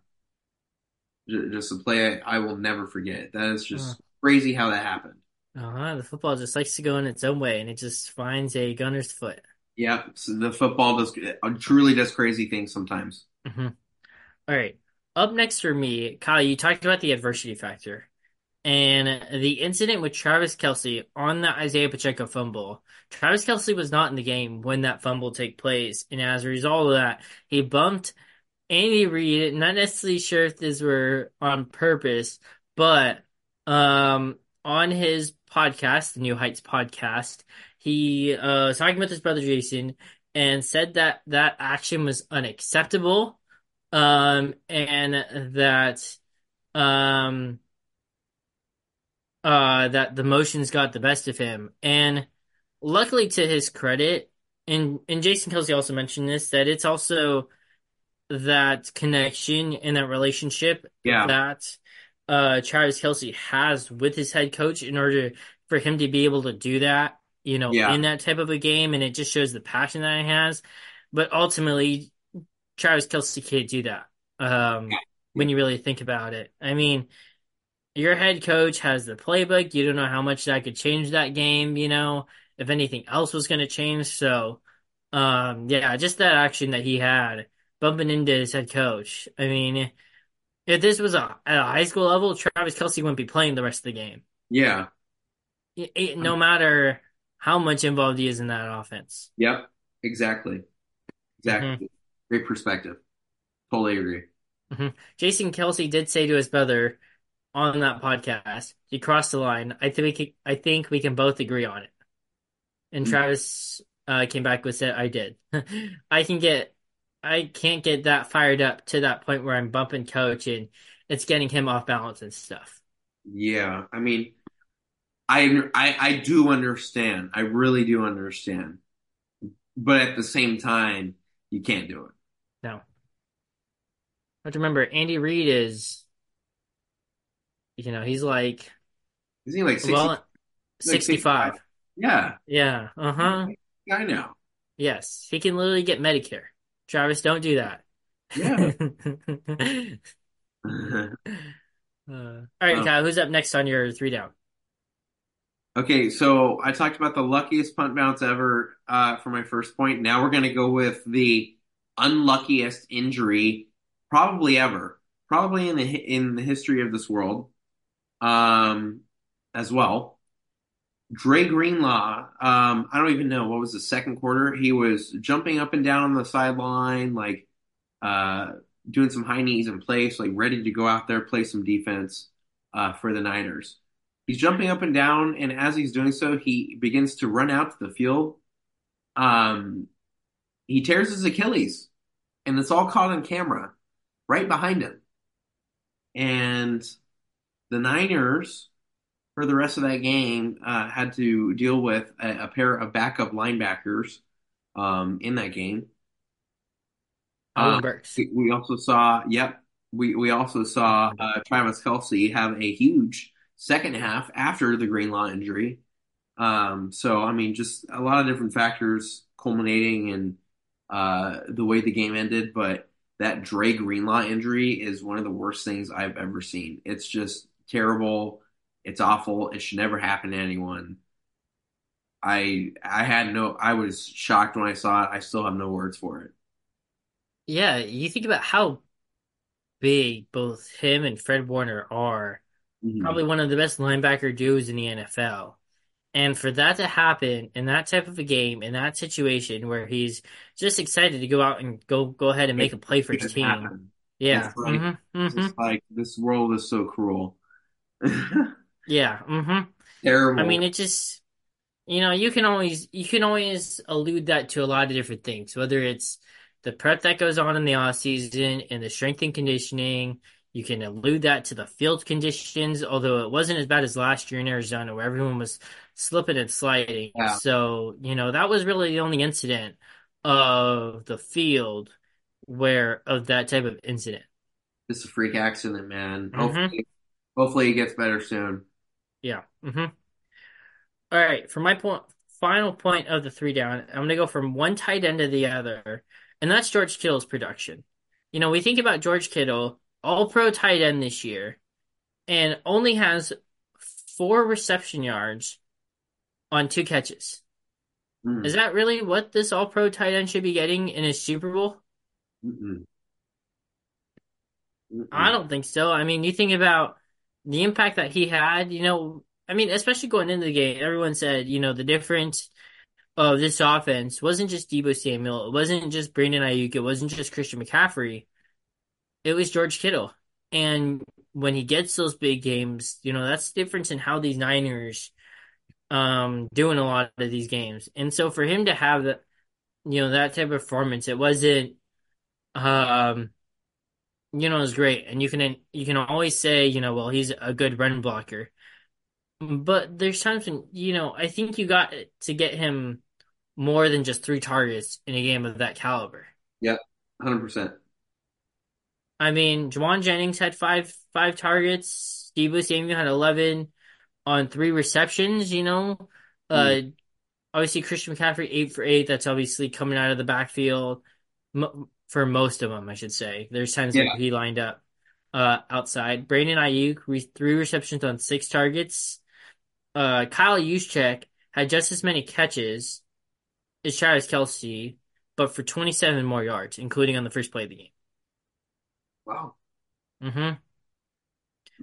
just a play I, I will never forget. That is Uh, just crazy how that happened. uh-huh. The football just likes to go in its own way and it just finds a gunner's foot. Yep, so the football does uh, truly does crazy things sometimes. hmm All right. Up next for me, Kyle, you talked about the adversity factor and the incident with Travis Kelce on the Isaiah Pacheco fumble. Travis Kelce was not in the game when that fumble took place, and as a result of that, he bumped Andy Reid. Not necessarily sure if this were on purpose, but um, on his podcast, the New Heights podcast, he uh, was talking with his brother Jason and said that that action was unacceptable, um, and that um uh that the motions got the best of him. And luckily to his credit, and and Jason Kelce also mentioned this, that it's also that connection and that relationship Yeah, that uh Travis Kelce has with his head coach in order for him to be able to do that. you know, Yeah, in that type of a game, and it just shows the passion that he has. But ultimately, Travis Kelce can't do that. Um, yeah, when you really think about it, I mean, your head coach has the playbook. You don't know how much that could change that game. You know, if anything else was going to change. So, um, yeah, just that action that he had bumping into his head coach. I mean, if this was a, at a high school level, Travis Kelce wouldn't be playing the rest of the game. yeah. It- it- no matter how much involved he is in that offense. yep, exactly, exactly. Great perspective. Totally agree. hmm Jason Kelce did say to his brother on that podcast, he crossed the line. I think we can, I think we can both agree on it. And Travis uh, came back with said, I did. [laughs] I can get, I can't get that fired up to that point where I'm bumping coach and it's getting him off balance and stuff. Yeah, I mean, I, I I do understand. I really do understand. But at the same time, you can't do it. No, but remember, Andy Reid is, you know, he's like, Isn't he like 60, well, like 65? 65. Yeah, Yeah, uh-huh. I know. Yes, he can literally get Medicare. Travis, don't do that. Yeah. [laughs] Uh, all right, Um, Kyle, who's up next on your three down? okay, so I talked about the luckiest punt bounce ever uh, for my first point. Now we're going to go with the unluckiest injury probably ever, probably in the in the history of this world, um, as well. Dre Greenlaw, um, I don't even know what was the second quarter. He was jumping up and down on the sideline, like uh, doing some high knees in place, like ready to go out there play some defense uh, for the Niners. He's jumping up and down, and as he's doing so, he begins to run out to the field. Um, he tears his Achilles, and it's all caught on camera right behind him. And the Niners for the rest of that game, uh, had to deal with a, a pair of backup linebackers um, in that game. Owen Um, we, we also saw, yep, we, we also saw uh, Travis Kelce have a huge second half after the Greenlaw injury. Um, so, I mean, just a lot of different factors culminating in uh, the way the game ended. But that Dre Greenlaw injury is one of the worst things I've ever seen. It's just terrible. It's awful. It should never happen to anyone. I I had no. I was shocked when I saw it. I still have no words for it. Yeah, you think about how big both him and Fred Warner are. Mhm. Probably one of the best linebacker duos in the NFL. And for that to happen in that type of a game, in that situation where he's just excited to go out and go go ahead and make a play for his team. happened. Yeah. It's like Mm-hmm. Mm-hmm. like this world is so cruel. [laughs] Yeah. Mm-hmm. I mean, it just You know, you can always you can always allude that to a lot of different things, whether it's the prep that goes on in the off season and the strength and conditioning. You can allude that to the field conditions, although it wasn't as bad as last year in Arizona where everyone was slipping and sliding. Yeah, So, you know, that was really the only incident of the field where of that type of incident. It's a freak accident, man. hmm Hopefully, hopefully it gets better soon. Yeah. hmm All right, for my point, final point of the three down, I'm going to go from one tight end to the other, and that's George Kittle's production. You know, we think about George Kittle, all pro tight end this year, and only has four reception yards on two catches. Mm, Is that really what this all pro tight end should be getting in his Super Bowl? mm-mm, I mm-mm. don't think so. I mean, you think about the impact that he had, you know, I mean, especially going into the game, everyone said, you know, the difference of this offense wasn't just Deebo Samuel, it wasn't just Brandon Aiyuk, it wasn't just Christian McCaffrey, it was George Kittle. And when he gets those big games, you know, that's the difference in how these Niners um doing a lot of these games. And so for him to have that, you know, that type of performance, it wasn't um you know, was great. And you can you can always say, you know, well, he's a good run blocker. But there's times when, you know, I think you got to get him more than just three targets in a game of that caliber. Yep, 100%. I mean, Jauan Jennings had five five targets. Deebo Samuel had eleven on three receptions. You know, Mm, uh, obviously Christian McCaffrey eight for eight. That's obviously coming out of the backfield m for most of them, I should say. There's times Yeah. where he lined up uh, outside. Brandon Aiyuk re three receptions on six targets. Uh, Kyle Juszczyk had just as many catches as Travis Kelce, but for 27 more yards, including on the first play of the game. Wow. Mm-hmm.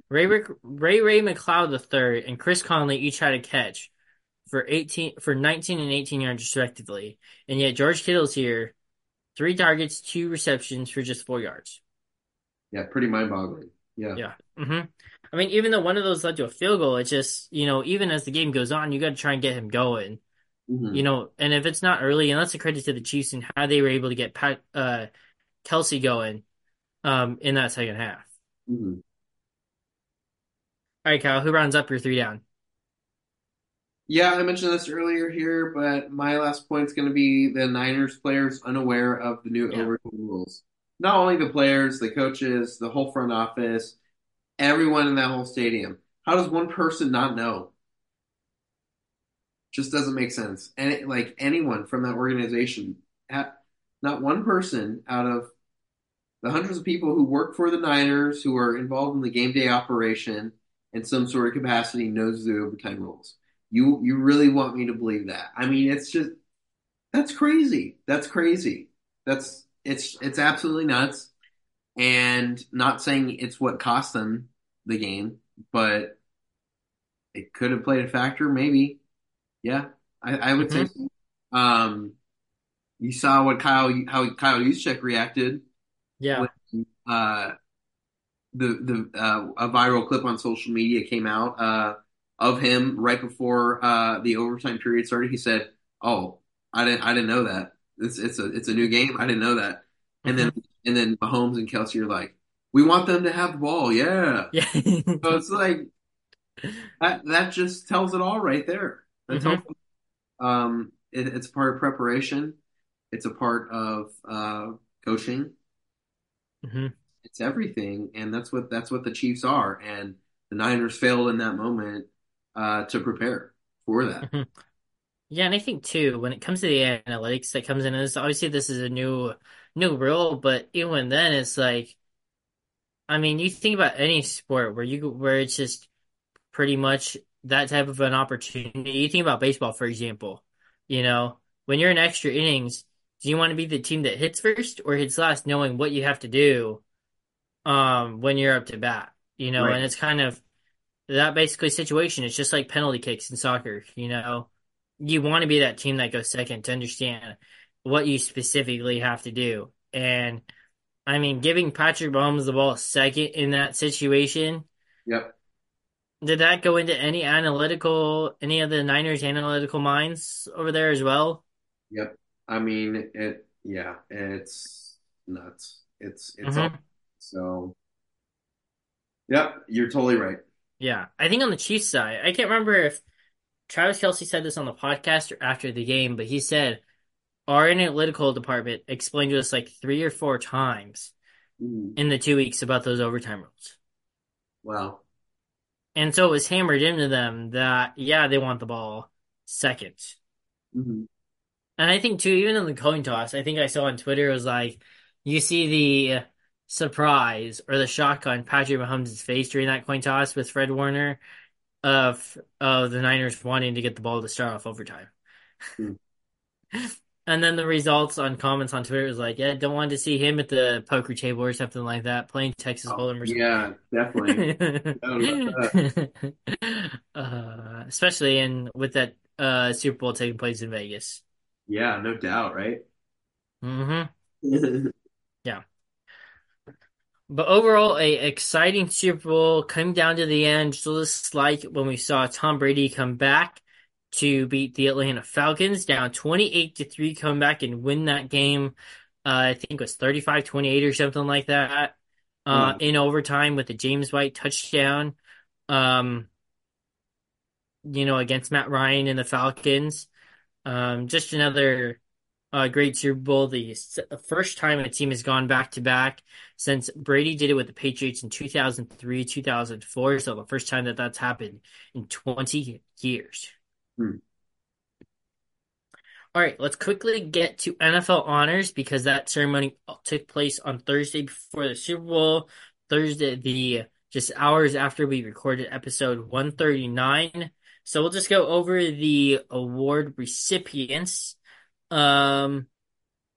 Ray Rick, Ray Ray McCloud III and Chris Conley each had a catch for 18 for 19 and 18 yards respectively, and yet George Kittle's here, three targets, two receptions for just four yards. Yeah, pretty mind-boggling. Yeah. Yeah. Mm-hmm. I mean, even though one of those led to a field goal, it's just you know even as the game goes on, you got to try and get him going. Mhm. You know, and if it's not early, and that's a credit to the Chiefs and how they were able to get Pat uh Kelce going um in that second half. Mhm. All right, Kyle, who rounds up your three down? Yeah, I mentioned this earlier here, but my last point is going to be the Niners players unaware of the new Yeah. overtime rules. Not only the players, the coaches, the whole front office, everyone in that whole stadium. How does one person not know? Just doesn't make sense. And it, like anyone from that organization, not one person out of the hundreds of people who work for the Niners, who are involved in the game day operation in some sort of capacity, knows the overtime rules. You you really want me to believe that? I mean, it's just that's crazy. That's crazy. That's it's it's absolutely nuts. And not saying it's what cost them the game, but it could have played a factor, maybe. Yeah, I, I would say Mm-hmm. so. Um, you saw what Kyle how Kyle Juszczyk reacted Yeah. when uh, the the uh, a viral clip on social media came out uh, of him right before uh, the overtime period started. He said, "Oh, I didn't I didn't know that. It's it's a it's a new game. I didn't know that." And then and then Mahomes and Kelce are like, "We want them to have the ball, yeah." Yeah. So it's like that that just tells it all right there. That tells um it, it's part of preparation. It's a part of uh, coaching. hmm it's everything, and that's what that's what the Chiefs are. And the Niners failed in that moment uh, to prepare for that. hmm Yeah, and I think too, when it comes to the analytics that comes in, is obviously this is a new new rule, but even then it's like I mean, you think about any sport where you where it's just pretty much that type of an opportunity. You think about baseball, for example. You know, when you're in extra innings, do you want to be the team that hits first or hits last, knowing what you have to do um when you're up to bat? You know, Right. and it's kind of that basically situation. It's just like penalty kicks in soccer, you know. You want to be that team that goes second to understand what you specifically have to do. And I mean, giving Patrick Mahomes the ball second in that situation, Yep, did that go into any analytical, any of the Niners analytical minds over there as well? yep. I mean it. Yeah, it's nuts. It's it's Mhm. so. Yep, you're totally right. Yeah. I think on the Chiefs side, I can't remember if Travis Kelce said this on the podcast or after the game, but he said our analytical department explained to us like three or four times Mm, in the two weeks about those overtime rules. wow. And so it was hammered into them that, yeah, they want the ball second. hmm And I think too, even in the coin toss, I think I saw on Twitter it was like, you see the surprise or the shock on Patrick Mahomes' face during that coin toss with Fred Warner of of the Niners wanting to get the ball to start off overtime. Hmm. [laughs] And then the results on comments on Twitter was like, yeah, don't want to see him at the poker table or something like that, playing Texas Oh, Hold'em or something. yeah, definitely. [laughs] uh, especially in with that uh Super Bowl taking place in Vegas. yeah, no doubt, right? hmm [laughs] But overall, a exciting Super Bowl coming down to the end, just like when we saw Tom Brady come back to beat the Atlanta Falcons down 28 to 3, come back and win that game. Uh, I think it was 35-28 or something like that. Uh, Mm. in overtime with the James White touchdown. Um, you know, against Matt Ryan and the Falcons. Um, just another uh, great Super Bowl. The first time a team has gone back to back since Brady did it with the Patriots in 2003, 2004. So the first time that that's happened in 20 years. Hmm. All right, let's quickly get to NFL honors because that ceremony took place on Thursday before the Super Bowl. Thursday, the just hours after we recorded episode 139. So we'll just go over the award recipients. Um,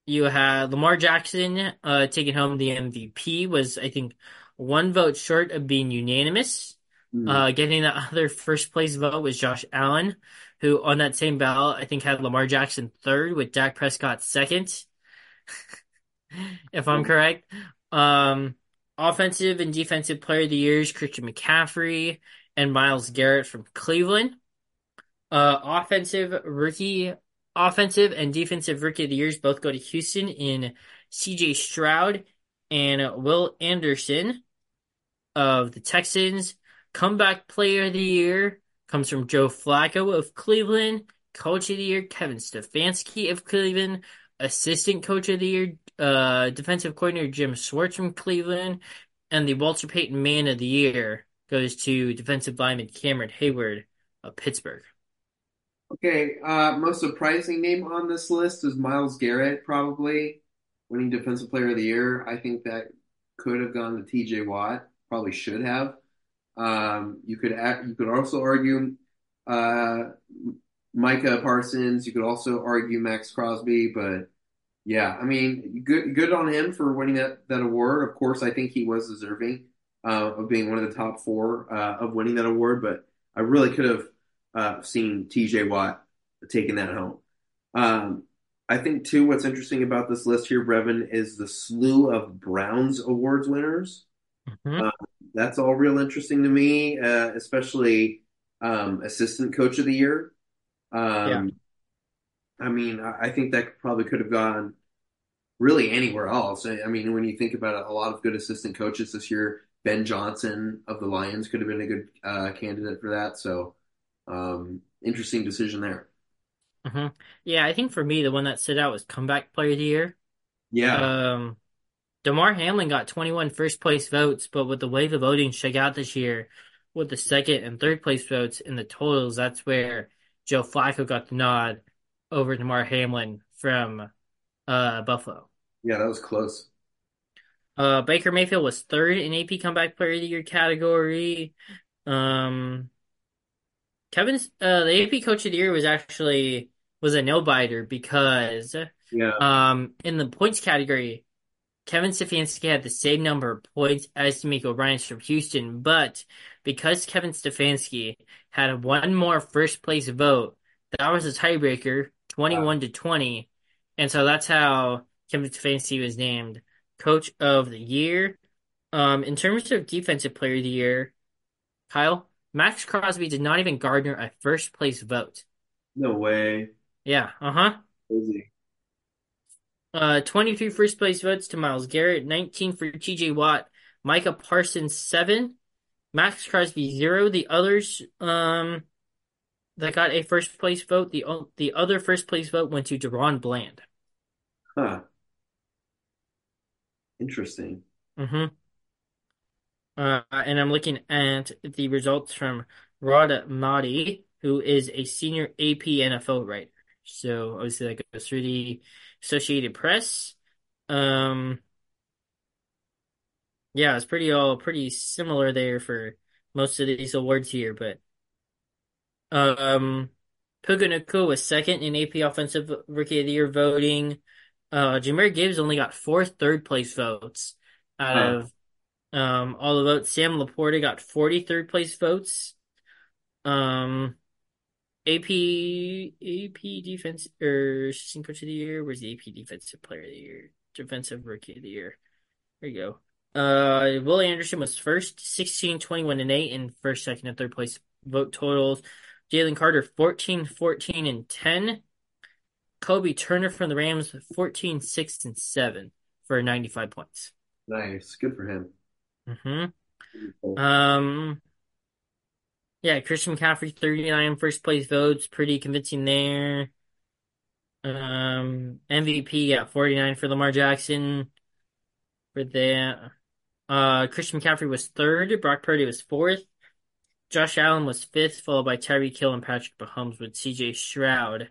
you had Lamar Jackson uh, taking home the MVP, was I think one vote short of being unanimous. Hmm. Uh, getting the other first place vote was Josh Allen, who on that same ballot I think had Lamar Jackson third with Dak Prescott second, [laughs] if I'm correct. Um, offensive and defensive player of the years Christian McCaffrey and Myles Garrett from Cleveland. Uh, offensive rookie, offensive and defensive rookie of the years both go to Houston in C.J. Stroud and Will Anderson of the Texans. Comeback player of the year comes from Joe Flacco of Cleveland. Coach of the year, Kevin Stefanski of Cleveland. Assistant coach of the year, uh, defensive coordinator Jim Schwartz from Cleveland. And the Walter Payton man of the year goes to defensive lineman Cameron Heyward of Pittsburgh. Okay, uh, most surprising name on this list is Myles Garrett, probably winning Defensive Player of the Year. I think that could have gone to T.J. Watt, probably should have. Um, you could act, you could also argue uh, Micah Parsons. You could also argue Maxx Crosby, but yeah, I mean, good good on him for winning that that award. Of course, I think he was deserving uh, of being one of the top four uh, of winning that award, but I really could have uh, seen T.J. Watt taking that home. Um, I think too, what's interesting about this list here, Breven, is the slew of Browns awards winners. Mhm. Uh, that's all real interesting to me, uh, especially um, assistant coach of the year. Yeah. Um, I mean, I, I think that probably could have gone really anywhere else. I, I mean, when you think about it, a lot of good assistant coaches this year, Ben Johnson of the Lions could have been a good uh, candidate for that. So, um, interesting decision there. hmm Yeah, I think for me, the one that stood out was comeback player of the year. Yeah, Um, Damar Hamlin got 21 first place votes, but with the way the voting shook out this year, with the second and third place votes in the totals, that's where Joe Flacco got the nod over Damar Hamlin from uh, Buffalo. yeah, that was close. Uh, Baker Mayfield was third in AP Comeback Player of the Year category. Um, Kevin's uh, the AP Coach of the Year was actually was a no biter because Yeah, um in the points category. Kevin Stefanski had the same number of points as DeMeco Ryans from Houston, but because Kevin Stefanski had one more first place vote, that was a tiebreaker, wow. 21 to 20. And so that's how Kevin Stefanski was named Coach of the Year. Um, in terms of Defensive Player of the Year, Kyle, Maxx Crosby did not even garner a first place vote. No way. Yeah, uh-huh. Crazy. Uh, 23 first place votes to Myles Garrett, 19 for TJ Watt, Micah Parsons, 7, Maxx Crosby, 0. The others, um, that got a first place vote, the, the other first place vote went to DaRon Bland. Huh. Interesting. Mm-hmm. Uh, and I'm looking at the results from Rob Maaddi, who is a senior AP NFL writer. So obviously that goes through the Associated Press. Um, yeah, it's pretty all pretty similar there for most of these awards here, but um, Puka Nacua was second in AP Offensive Rookie of the Year voting. Uh, Jahmyr Gibbs only got four third place votes out of um all the votes. Sam Laporta got 43rd place votes. Um, AP AP defense or assistant coach of the year. Where's the AP defensive player of the year? Defensive rookie of the year. There you go. Uh, Anderson was first, 16, 21, and 8 in first, second, and third place vote totals. Jalen Carter, 14, 14, and 10. Kobie Turner from the Rams, 14, 6, and 7 for 95 points. Nice. Good for him. Hmm Cool. Um, yeah, Christian McCaffrey, 39 first place votes, pretty convincing there. Um, MVP got 49 for Lamar Jackson for that. Uh, Christian McCaffrey was third. Brock Purdy was fourth. Josh Allen was fifth, followed by Tyreek Hill and Patrick Mahomes with CJ Stroud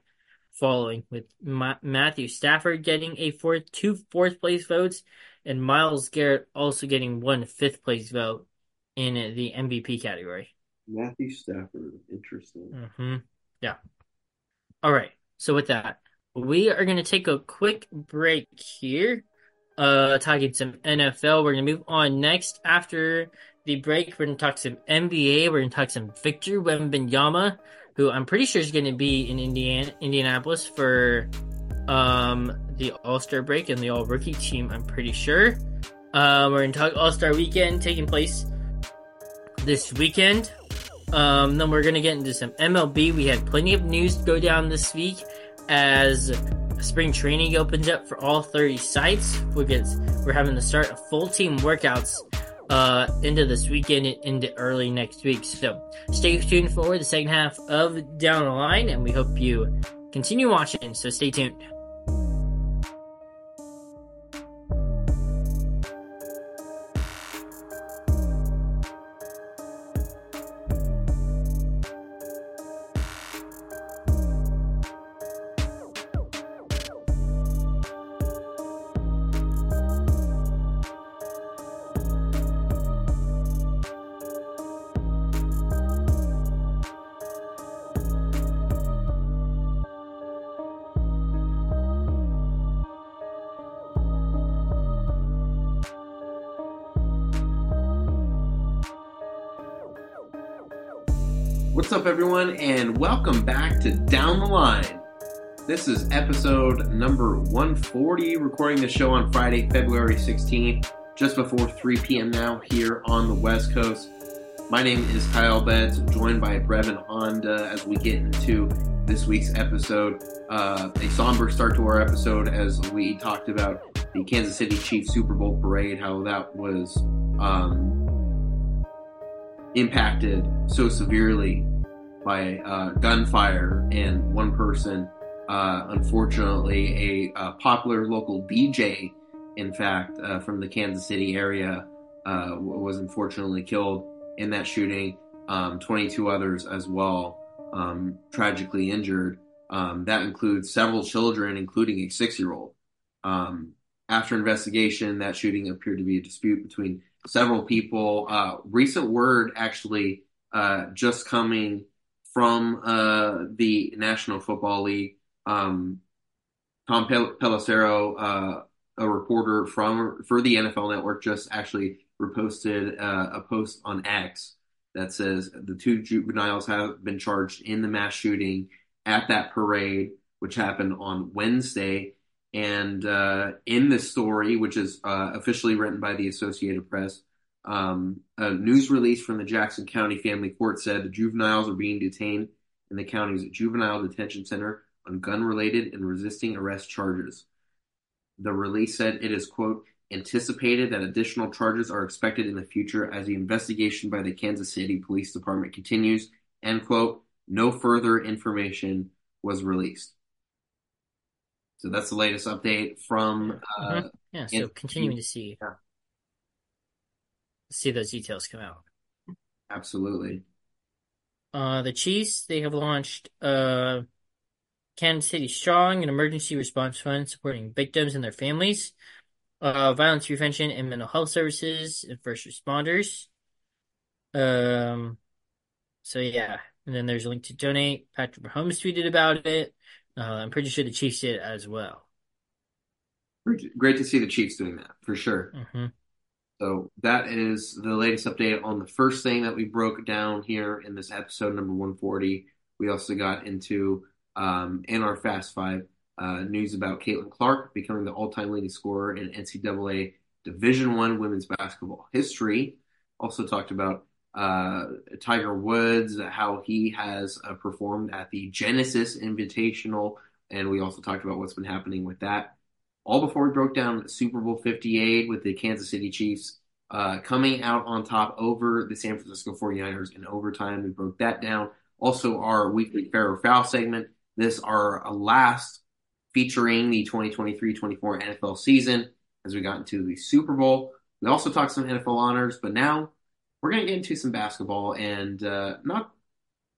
following, with Ma- Matthew Stafford getting a fourth, two fourth place votes, and Myles Garrett also getting one fifth place vote in the MVP category. Matthew Stafford, interesting. Mm-hmm. Yeah. All right. So with that, we are going to take a quick break here. Uh, talking some NFL. We're going to move on next after the break. We're going to talk some NBA. We're going to talk some Victor Wembanyama, who I'm pretty sure is going to be in Indiana, Indianapolis for um the All Star break and the All Rookie team. I'm pretty sure. Um, we're in All Star weekend taking place this weekend. Um, then we're going to get into some MLB. We had plenty of news to go down this week as spring training opens up for all 30 sites. We get, we're having to start full team workouts uh, into this weekend and into early next week. So stay tuned for the second half of Down the Line, and we hope you continue watching. So stay tuned. Welcome back to Down the Line. This is episode number 140, recording the show on Friday, February 16th, just before 3 p.m. now here on the West Coast. My name is Kyle Betts, joined by Breven Honda as we get into this week's episode. Uh, a somber start to our episode as we talked about the Kansas City Chiefs Super Bowl parade, how that was um, impacted so severely by uh, gunfire and one person, uh, unfortunately, a, a, popular local DJ, in fact, uh, from the Kansas City area, uh, was unfortunately killed in that shooting. Um, 22 others as well, um, tragically injured. Um, that includes several children, including a six year old. Um, after investigation, that shooting appeared to be a dispute between several people. Uh, recent word actually uh, just coming from uh, the National Football League. Um, Tom Pel- Pelissero, uh, a reporter from for the NFL Network, just actually reposted uh, a post on X that says the two juveniles have been charged in the mass shooting at that parade, which happened on Wednesday. And uh, in this story, which is uh, officially written by the Associated Press, um, a news release from the Jackson County Family Court said the juveniles are being detained in the county's juvenile detention center on gun-related and resisting arrest charges. The release said it is quote anticipated that additional charges are expected in the future as the investigation by the Kansas City Police Department continues. End quote. No further information was released. So that's the latest update from. Uh, mm-hmm. Yeah, so continuing to see yeah. See those details come out. Absolutely. Uh, the Chiefs they have launched uh, Kansas City Strong, an emergency response fund supporting victims and their families, uh, violence prevention and mental health services, and first responders. Um, so yeah, and then there's a link to donate. Patrick Mahomes tweeted about it. Uh, I'm pretty sure the Chiefs did as well. Great to see the Chiefs doing that for sure. Mm-hmm. So that is the latest update on the first thing that we broke down here in this episode number 140. We also got into um, in our Fast Five uh, news about Caitlin Clark becoming the all-time leading scorer in NCAA Division One women's basketball history. Also talked about uh, Tiger Woods, how he has uh, performed at the Genesis Invitational, and we also talked about what's been happening with that. All before we broke down Super Bowl 58 with the Kansas City Chiefs uh, coming out on top over the San Francisco 49ers in overtime. We broke that down. Also, our weekly fair or foul segment. This our last featuring the 2023-24 NFL season as we got into the Super Bowl. We also talked some NFL honors, but now we're going to get into some basketball and uh, not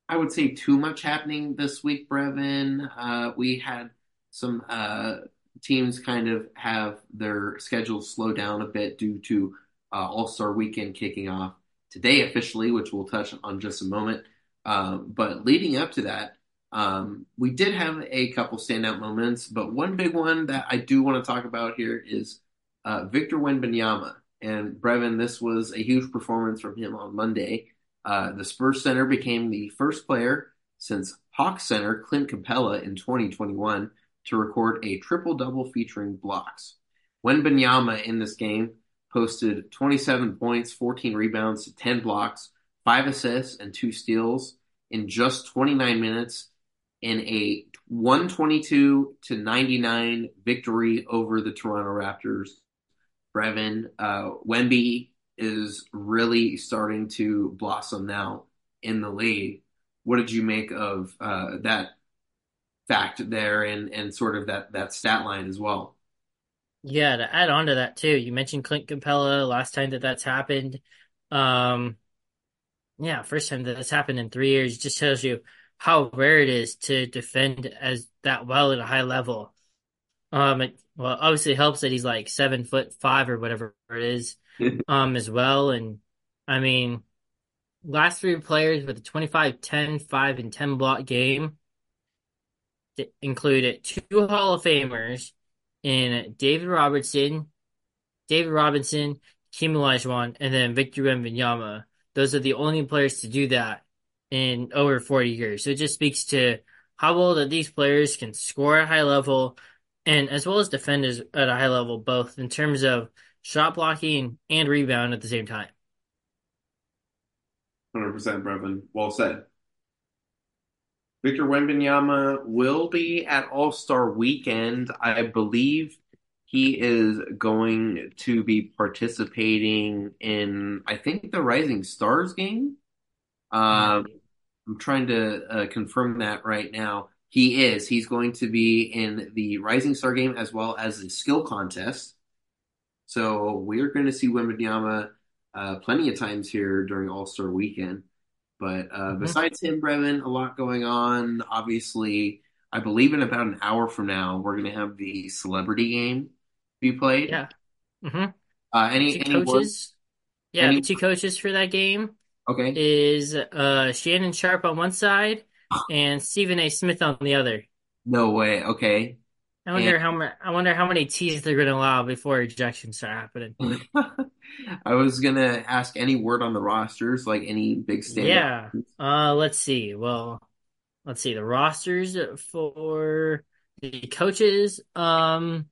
I would say too much happening this week, Breven. Uh, we had some uh, teams kind of have their schedules slow down a bit due to uh, All-Star Weekend kicking off today officially, which we'll touch on just a moment. Um, but leading up to that, um, we did have a couple standout moments, but one big one that I do want to talk about here is uh, Victor Wembanyama. And Breven, this was a huge performance from him on Monday. Uh, the Spurs center became the first player since Hawks center Clint Capela in 2021 to record a triple-double featuring blocks. Wembanyama in this game posted 27 points, 14 rebounds, 10 blocks, 5 assists, and 2 steals in just 29 minutes in a 122 to 99 victory over the Toronto Raptors. Breven, uh, Wemby is really starting to blossom now in the league. What did you make of uh, that fact there and and sort of that that stat line as well? Yeah, to add on to that too, you mentioned Clint Capela last time that that's happened. Um, yeah, first time that that's happened in three years just tells you how rare it is to defend as that well at a high level. Um, it, well, obviously helps that he's like seven foot five or whatever it is, [laughs] um, as well. And I mean, last three players with a 25, 10, 5, and 10 block game included two Hall of Famers in David Robertson, David Robinson, Hakeem Olajuwon, and then Victor Wembanyama. Those are the only players to do that in over 40 years. So it just speaks to how well that these players can score at a high level and as well as defend at a high level, both in terms of shot blocking and rebound at the same time. 100% Breven. Well said. Victor Wembanyama will be at All-Star Weekend. I believe he is going to be participating in, I think, the Rising Stars game. Um, I'm trying to uh, confirm that right now. He is. He's going to be in the Rising Star game as well as the skill contest. So we're going to see Wembanyama uh, plenty of times here during All Star Weekend. But uh, mm-hmm. besides him, Breven, a lot going on. Obviously, I believe in about an hour from now, we're going to have the celebrity game be played. Yeah. Mm-hmm. Uh, any, any coaches? Words? Yeah, any... the two coaches for that game. Okay. Is uh, Shannon Sharpe on one side [gasps] and Stephen A. Smith on the other. No way. Okay. I wonder and... how many. I wonder how many teas they're going to allow before ejections start happening. [laughs] I was gonna ask any word on the rosters, like any big stand. Yeah. Uh, let's see. Well, let's see the rosters for the coaches. Um,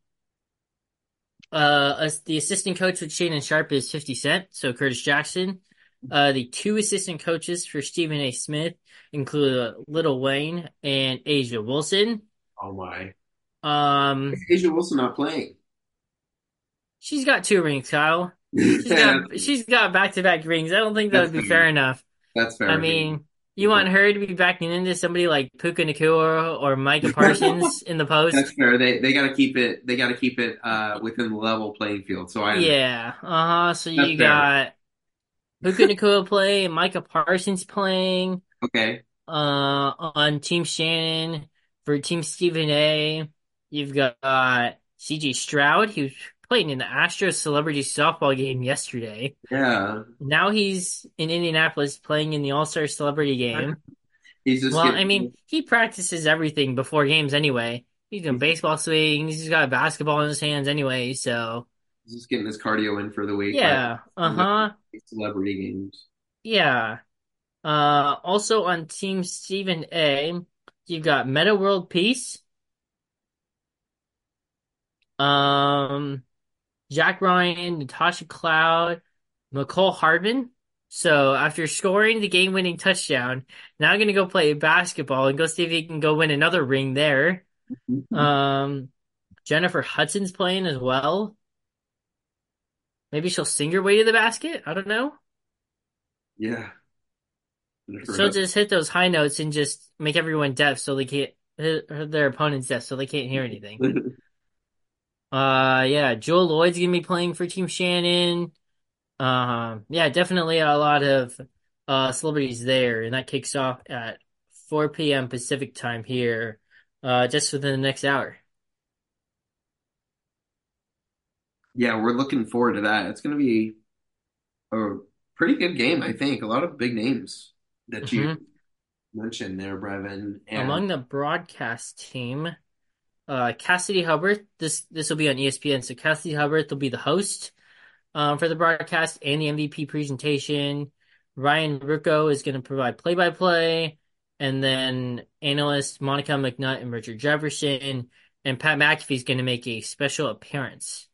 uh, the assistant coach with Shannon Sharpe is Fifty Cent, so Curtis Jackson. Uh, the two assistant coaches for Stephen A. Smith include Lil Wayne and A'ja Wilson. Oh my. Um, A'ja Wilson not playing. She's got two rings, Kyle. She's [laughs] got she's got back to back rings. I don't think that would be fair. fair enough. That's fair. I mean, you want her to be backing into somebody like Puka Nacua or Micah [laughs] Parsons in the post? That's fair. They they got to keep it. They got to keep it uh, within the level playing field. So I yeah. Uh huh. So you got Puka Nacua playing, Micah Parsons playing. Okay. Uh, on Team Shannon for Team Stephen A. You've got uh, C.J. Stroud, who's playing in the Astros celebrity softball game yesterday. Yeah. Now he's in Indianapolis playing in the All Star celebrity game. he's just well, getting... I mean, he practices everything before games anyway. He's doing baseball swings. He's got basketball in his hands anyway. So he's just getting his cardio in for the week. Yeah. Uh huh. Celebrity games. Yeah. Uh, also on Team Stephen A, you've got Metta World Peace. Um, Jack Ryan, Natasha Cloud, Mecole Hardman. So after scoring the game winning touchdown, now I'm gonna go play basketball and go see if he can go win another ring there. Um, Jennifer Hudson's playing as well. Maybe she'll sing her way to the basket. I don't know. Yeah. She'll just hit those high notes and just make everyone deaf so they can't their opponents deaf so they can't hear anything. [laughs] Uh, yeah, Jewell Lloyd's gonna be playing for Team Shannon. Um, uh, yeah, definitely a lot of uh, celebrities there, and that kicks off at 4 p.m. Pacific time here, uh, just within the next hour. Yeah, we're looking forward to that. It's going to be a pretty good game, I think. A lot of big names that you hmm mentioned there, Breven. And Among the broadcast team, uh, Cassidy Hubbarth. This this will be on ESPN. So Cassidy Hubbarth will be the host um, for the broadcast and the MVP presentation. Ryan Ruocco is going to provide play by play, and then analyst Monica McNutt and Richard Jefferson and Pat McAfee is going to make a special appearance.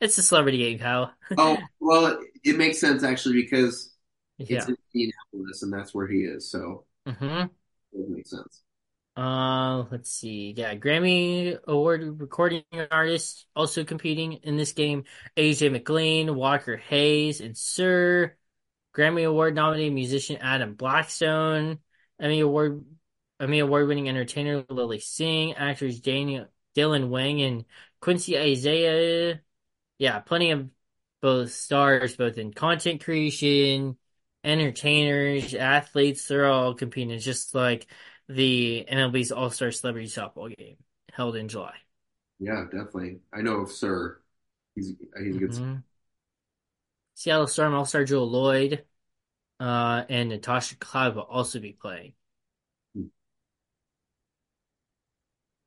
It's a celebrity game, Kyle. [laughs] oh, well, it makes sense actually because it's Yeah. in Indianapolis and that's where he is. So hmm it does make sense. Uh, let's see. Yeah, Grammy Award recording artist also competing in this game. AJ McLean, Walker Hayes, and Sir. Grammy Award nominated musician Adam Blackstone. Emmy Award Emmy Award winning entertainer Lilly Singh. Actors Daniel Dylan Wang and Quincy Isaiah. Yeah, plenty of both stars, both in content creation, entertainers, athletes. They're all competing. It's just like the MLB's All Star Celebrity Softball game held in July. Yeah, definitely. I know of Sir. He's he's a good. hmm Seattle Storm All Star Jewell Lloyd uh, and Natasha Cloud will also be playing.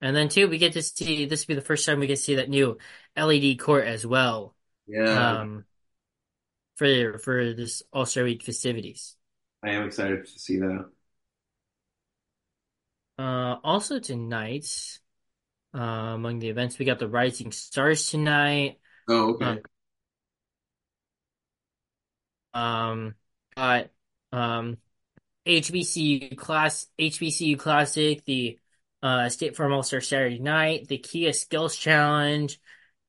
And then too, we get to see this will be the first time we get to see that new LED court as well. Yeah, Um, for for this All Star Week festivities. I am excited to see that. Uh, also tonight, uh, among the events, we got the Rising Stars tonight. Oh, okay. Um, um, got um HBCU class HBCU Classic, the uh State Farm All Star Saturday Night, the Kia Skills Challenge,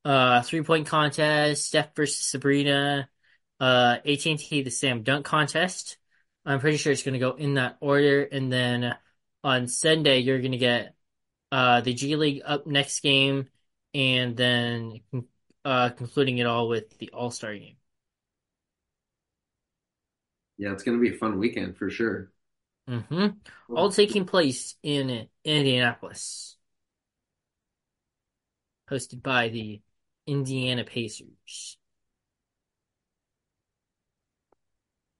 uh three point contest, Steph versus Sabrina, uh AT&T the Sam Dunk contest. I'm pretty sure it's gonna go in that order, and then on Sunday you're gonna get uh the G League up next game, and then uh concluding it all with the All Star game. Yeah, it's gonna be a fun weekend for sure. hmm All taking place in Indianapolis, hosted by the Indiana Pacers.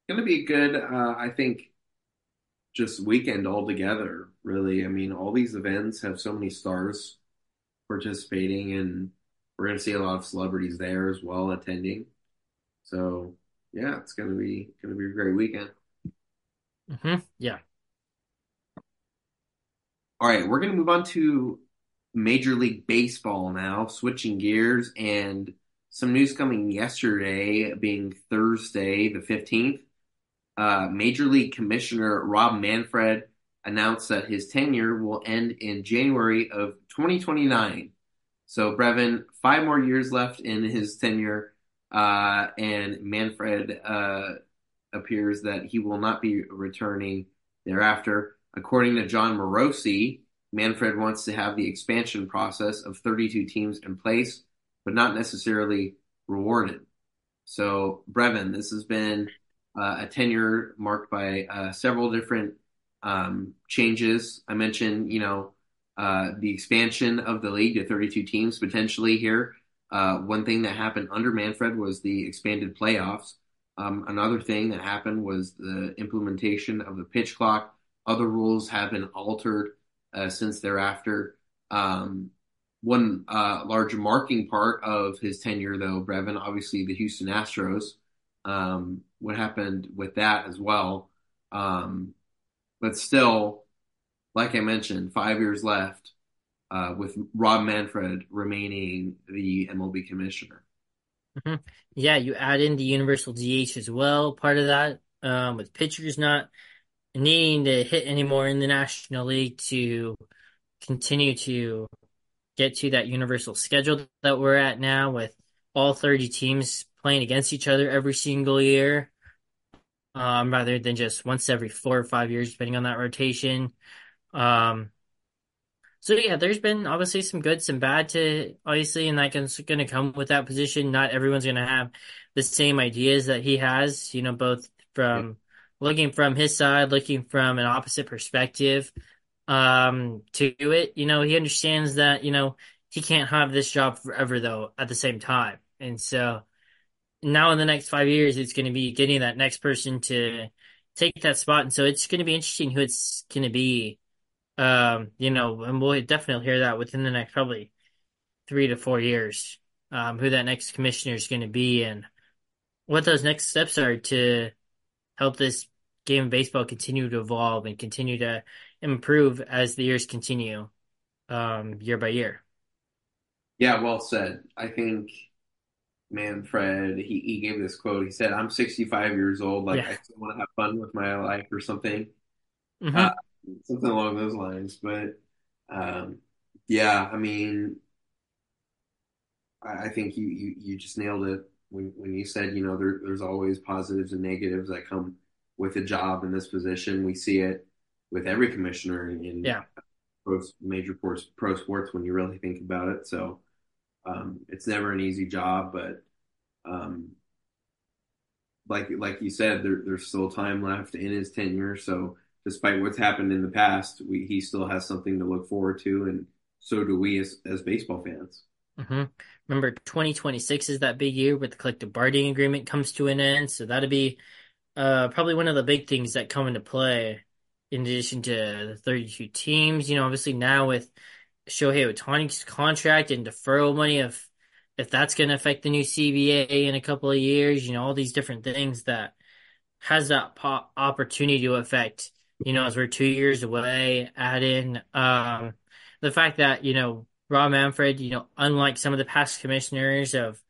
gonna be a good, uh, I think, just weekend altogether, really. I mean, all these events have so many stars participating, and we're gonna see a lot of celebrities there as well attending. So yeah, it's gonna be gonna be a great weekend. hmm Yeah. All right, we're gonna move on to Major League Baseball now, switching gears, and some news coming yesterday, being Thursday the 15th. Uh, Major League Commissioner Rob Manfred announced that his tenure will end in January of 2029. So, Breven, five more years left in his tenure, uh, and Manfred uh, appears that he will not be returning thereafter. According to Jon Morosi, Manfred wants to have the expansion process of 32 teams in place, but not necessarily rewarded. So, Breven, this has been uh, a tenure marked by uh, several different um, changes. I mentioned, you know, uh, the expansion of the league to 32 teams potentially here. Uh, one thing that happened under Manfred was the expanded playoffs. Um, another thing that happened was the implementation of the pitch clock. Other rules have been altered uh, since thereafter. Um, one uh, large marking part of his tenure, though, Breven, obviously the Houston Astros. Um, what happened with that as well? Um, but still, like I mentioned, five years left uh, with Rob Manfred remaining the MLB commissioner. hmm Yeah, you add in the universal DH as well, part of that, um, with pitchers not needing to hit anymore in the National League to continue to get to that universal schedule that we're at now with all 30 teams playing against each other every single year, um, rather than just once every four or five years, depending on that rotation. Um, So yeah, there's been obviously some good, some bad to obviously, and that is going to come with that position. Not everyone's going to have the same ideas that he has, you know, both from looking from his side, looking from an opposite perspective, um, to it. You know, he understands that, you know, he can't have this job forever though at the same time. And so now in the next five years, it's going to be getting that next person to take that spot. And so it's going to be interesting who it's going to be um, you know, and we'll definitely hear that within the next probably three to four years, um, who that next commissioner is going to be and what those next steps are to help this game of baseball continue to evolve and continue to improve as the years continue, um, year by year. Yeah, well said. I think Manfred, he, he gave this quote. He said, I'm 65 years old. Like, Yeah. I still want to have fun with my life or something. Uh, hmm something along those lines. But um, yeah, I mean, I, I think you, you, you just nailed it when, when you said, you know, there, there's always positives and negatives that come with a job in this position. We see it with every commissioner in Yeah. pro, major pro, pro sports when you really think about it. So um, it's never an easy job, but um, like like you said, there, there's still time left in his tenure. So despite what's happened in the past, we, he still has something to look forward to, and so do we as as baseball fans. hmm Remember, 2026 is that big year where the collective bargaining agreement comes to an end. So that'll be Uh, probably one of the big things that come into play in addition to the 32 teams, you know, obviously now with Shohei Ohtani's contract and deferral money, if if that's going to affect the new CBA in a couple of years, you know, all these different things that has that po opportunity to affect, you know, as we're two years away, add in um the fact that, you know, Rob Manfred, you know, unlike some of the past commissioners of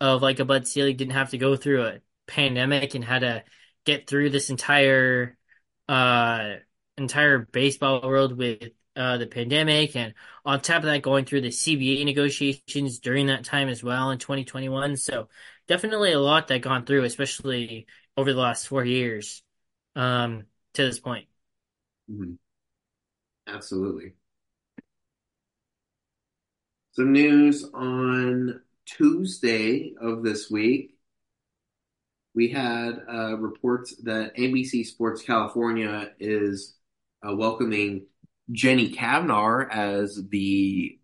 of like a Bud Selig didn't have to go through a pandemic and had to get through this entire uh entire baseball world with uh the pandemic and on top of that going through the CBA negotiations during that time as well in 2021 so definitely a lot that gone through especially over the last four years um to this point Mm-hmm. Absolutely. Some news on Tuesday of this week. We had uh, reports that NBC Sports California is uh, welcoming Jenny Cavnar as the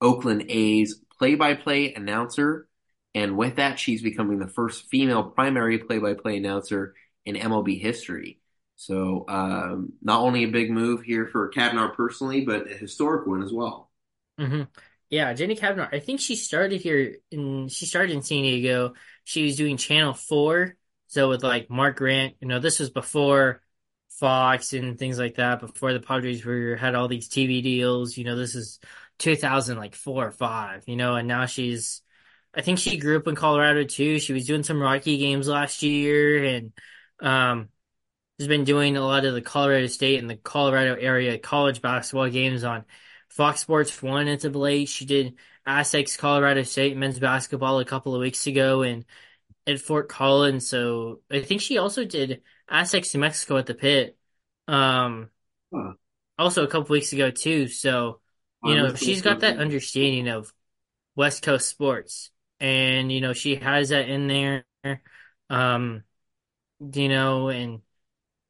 Oakland A's play-by-play announcer, and with that, she's becoming the first female primary play-by-play announcer in MLB history. So, um, not only a big move here for Cavnar personally, but a historic one as well. hmm Yeah, Jenny Cavanaugh. I think she started here in she started in San Diego. She was doing Channel 4. So with like Mark Grant, you know, this was before Fox and things like that, before the Padres were had all these TV deals, you know, this is 2000 like 4 or 5, you know, and now she's I think she grew up in Colorado too. She was doing some Rocky games last year and um has been doing a lot of the Colorado State and the Colorado area college basketball games on Fox Sports 1 as of late. She did Aztecs Colorado State men's basketball a couple of weeks ago and at Fort Collins. So I think she also did Aztecs New Mexico at the pit. Um, Huh. also a couple weeks ago too. So, you I know, she's got that understanding of West Coast sports and, you know, she has that in there. Um, you know, and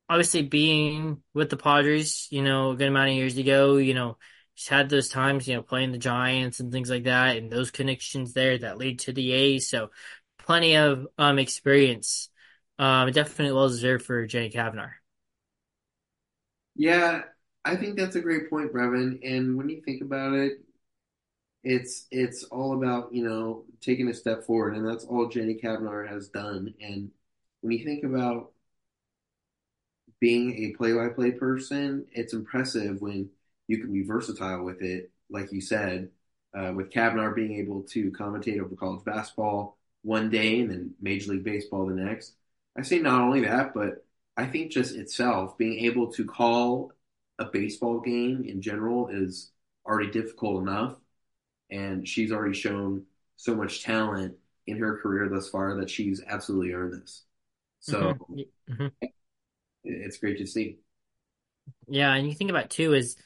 obviously being with the Padres, you know, a good amount of years ago, you know, she's had those times, you know, playing the Giants and things like that, and those connections there that lead to the A's. So plenty of um experience. Um, definitely well deserved for Jenny Cavnar. Yeah, I think that's a great point, Breven. And when you think about it, it's it's all about, you know, taking a step forward, and that's all Jenny Cavnar has done. And when you think about being a play-by-play person, it's impressive when you can be versatile with it, like you said, uh, with Cavnar being able to commentate over college basketball one day and then Major League Baseball the next. I say not only that, but I think just itself being able to call a baseball game in general is already difficult enough, and she's already shown so much talent in her career thus far that she's absolutely earned this. So hmm hmm it's great to see. Yeah, and you think about too is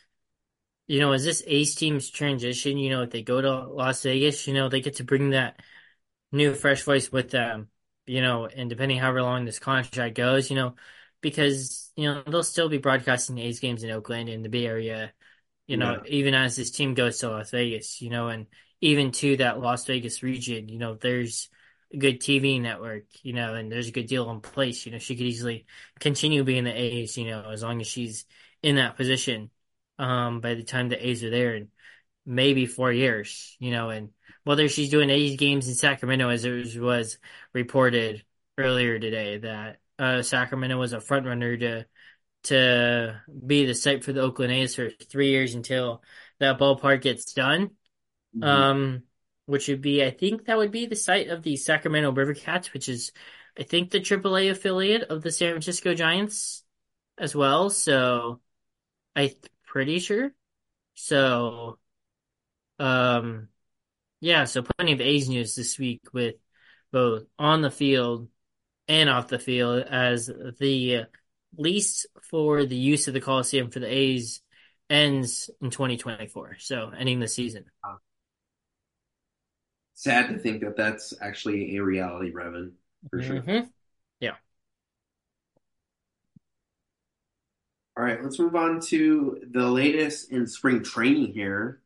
you know, is this A's team's transition, you know, if they go to Las Vegas, you know, they get to bring that new fresh voice with them, you know, and depending however long this contract goes, you know, because, you know, they'll still be broadcasting the A's games in Oakland and the Bay Area, you know, Yeah, even as this team goes to Las Vegas, you know, and even to that Las Vegas region, you know, there's a good TV network, you know, and there's a good deal in place. You know, she could easily continue being the A's, you know, as long as she's in that position, um, by the time the A's are there in maybe four years, you know, and whether she's doing A's games in Sacramento, as it was reported earlier today, that uh, Sacramento was a front runner to to be the site for the Oakland A's for three years until that ballpark gets done. Mhm. Um, which would be, I think that would be the site of the Sacramento River Cats, which is, I think, the AAA affiliate of the San Francisco Giants as well. So I'm pretty sure. So, um, yeah, so plenty of A's news this week with both on the field and off the field as the lease for the use of the Coliseum for the A's ends in 2024. So ending the season. Sad to think that that's actually a reality, Breven, for sure. hmm Yeah. All right, let's move on to the latest in spring training here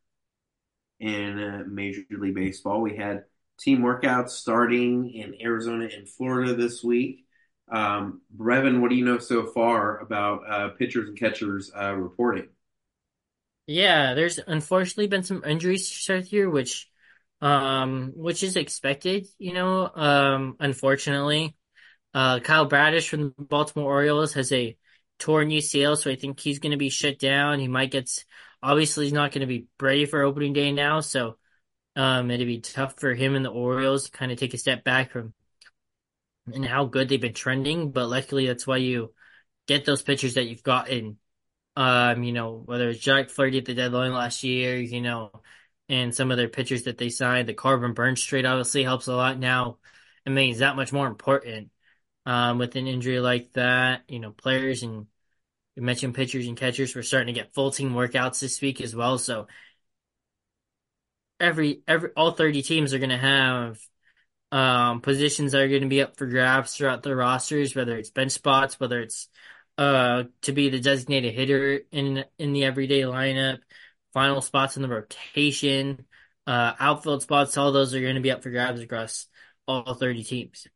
in uh, Major League Baseball. We had team workouts starting in Arizona and Florida this week. Um, Breven, what do you know so far about uh, pitchers and catchers uh, reporting? Yeah, there's unfortunately been some injuries start year, which, um, which is expected, you know, um, unfortunately. Uh, Kyle Bradish from the Baltimore Orioles has a torn UCL, so I think he's going to be shut down. He might get, obviously he's not going to be ready for opening day now, so, um, it'd be tough for him and the Orioles to kind of take a step back from and how good they've been trending, but luckily that's why you get those pitchers that you've gotten Um, you know, whether it's Jack Flaherty at the deadline last year, you know, and some of their pitchers that they signed, the Corbin Burnes trade obviously helps a lot now. It means that much more important. Um, with an injury like that, you know, players and you mentioned pitchers and catchers, we're starting to get full team workouts this week as well. So every, every, all 30 teams are going to have um, positions that are going to be up for grabs throughout the rosters, whether it's bench spots, whether it's uh to be the designated hitter in in the everyday lineup, final spots in the rotation, uh, outfield spots. All those are going to be up for grabs across all 30 teams.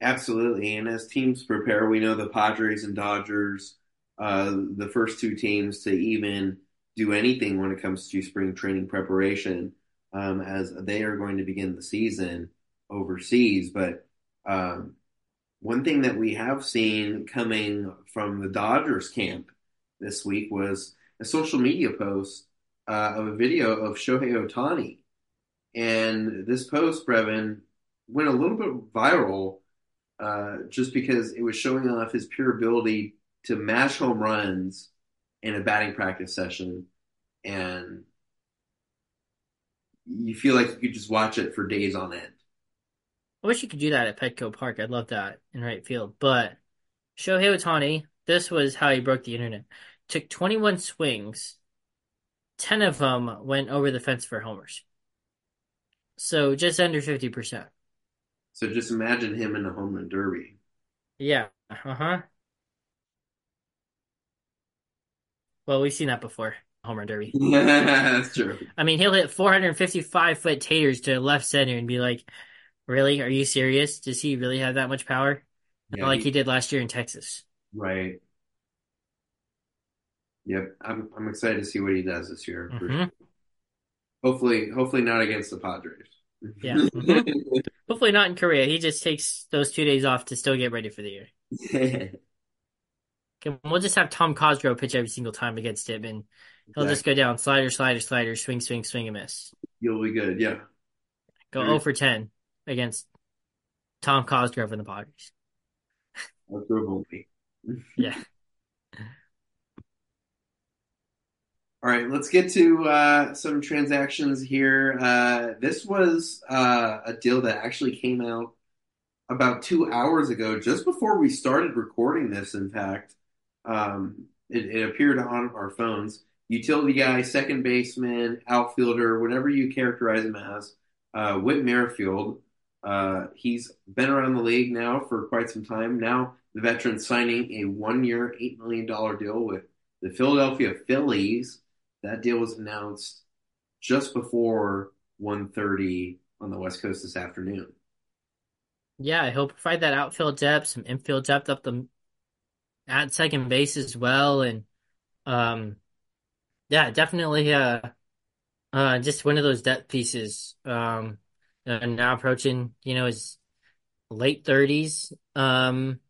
Absolutely. And as teams prepare, we know the Padres and Dodgers, uh, the first two teams to even do anything when it comes to spring training preparation, um, as they are going to begin the season overseas. But um, one thing that we have seen coming from the Dodgers camp this week was a social media post uh, of a video of Shohei Ohtani. And this post, Breven, went a little bit viral uh, just because it was showing off his pure ability to mash home runs in a batting practice session. And you feel like you could just watch it for days on end. I wish you could do that at Petco Park. I'd love that in right field. But Shohei Ohtani, this was how he broke the internet. Took 21 swings, 10 of them went over the fence for homers. So just under 50%. So just imagine him in a home run derby. Yeah. Uh-huh. Well, we've seen that before. Home run derby. [laughs] That's true. I mean, he'll hit 455 foot taters to left center and be like, really? Are you serious? Does he really have that much power? Yeah, Like he, he did last year in Texas. right. Yep. I'm I'm excited to see what he does this year. for sure. Hopefully, hopefully not against the Padres. Yeah. [laughs] hmm Hopefully not in Korea. He just takes those two days off to still get ready for the year. Okay, [laughs] we'll just have Tom Cosgrove pitch every single time against him, and he'll just go down slider, slider, slider, swing, swing, swing, and miss. You'll be good. Yeah. Go Very 0 for 10 against Tom Cosgrove and the Padres. Only. [laughs] Yeah. All right, let's get to uh, some transactions here. Uh, this was uh, a deal that actually came out about two hours ago, just before we started recording this, in fact. Um, it, it appeared on our phones. utility guy, second baseman, outfielder, whatever you characterize him as. Uh, Whit Merrifield. Uh, he's been around the league now for quite some time. Now the veteran signing a one-year, eight million dollar deal with the Philadelphia Phillies. That deal was announced just before 1.30 on the West Coast this afternoon. Yeah, he'll provide that outfield depth, some infield depth up the at second base as well, and um, yeah, definitely uh, uh, just one of those depth pieces. Um, and now approaching, you know, his late thirties. Um,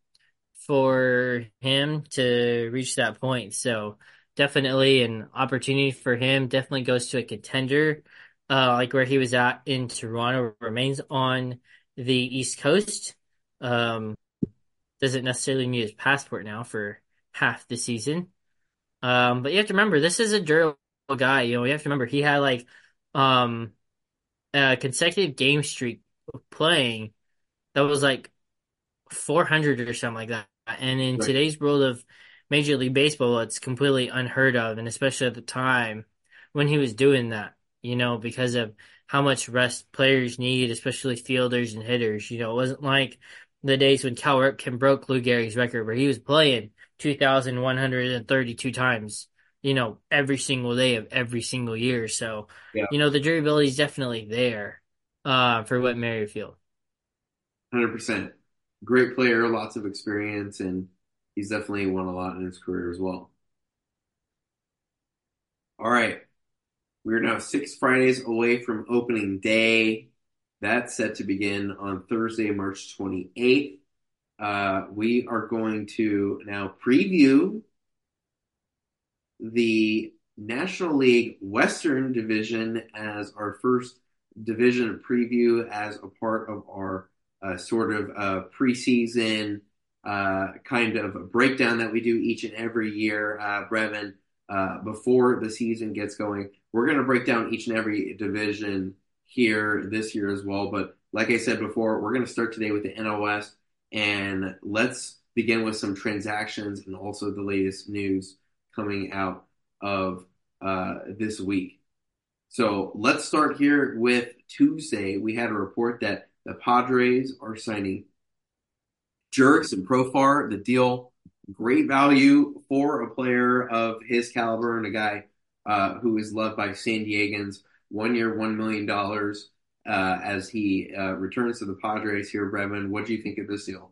for him to reach that point. So definitely an opportunity for him. Definitely goes to a contender, uh, like where he was at in Toronto. Remains on the East Coast. Um, doesn't necessarily need his passport now for half the season. Um, but you have to remember this is a durable guy. You know, you have to remember he had like um a consecutive game streak playing that was like 400 or something like that. And in Right. today's world of Major League Baseball, it's completely unheard of. And especially at the time when he was doing that, you know, because of how much rest players need, especially fielders and hitters. You know, it wasn't like the days when Cal Ripken broke Lou Gehrig's record where he was playing 2,132 times, you know, every single day of every single year. So, Yeah, you know, the durability is definitely there, uh, for Whit Merrifield. 100%. Great player, lots of experience, and he's definitely won a lot in his career as well. All right. We're now six Fridays away from opening day. That's set to begin on Thursday, March 28th. Uh, we are going to now preview the National League Western Division as our first division preview as a part of our uh, sort of uh, preseason uh, kind of breakdown that we do each and every year, uh, Breven, uh, before the season gets going. We're going to break down each and every division here this year as well. But like I said before, we're going to start today with the NOS and let's begin with some transactions and also the latest news coming out of uh, this week. So let's start here with Tuesday. We had a report that the Padres are signing Jurickson Profar. The deal, great value for a player of his caliber and a guy uh, who is loved by San Diegans. One year, $1 million uh, as he uh, returns to the Padres here, Breven. What do you think of this deal?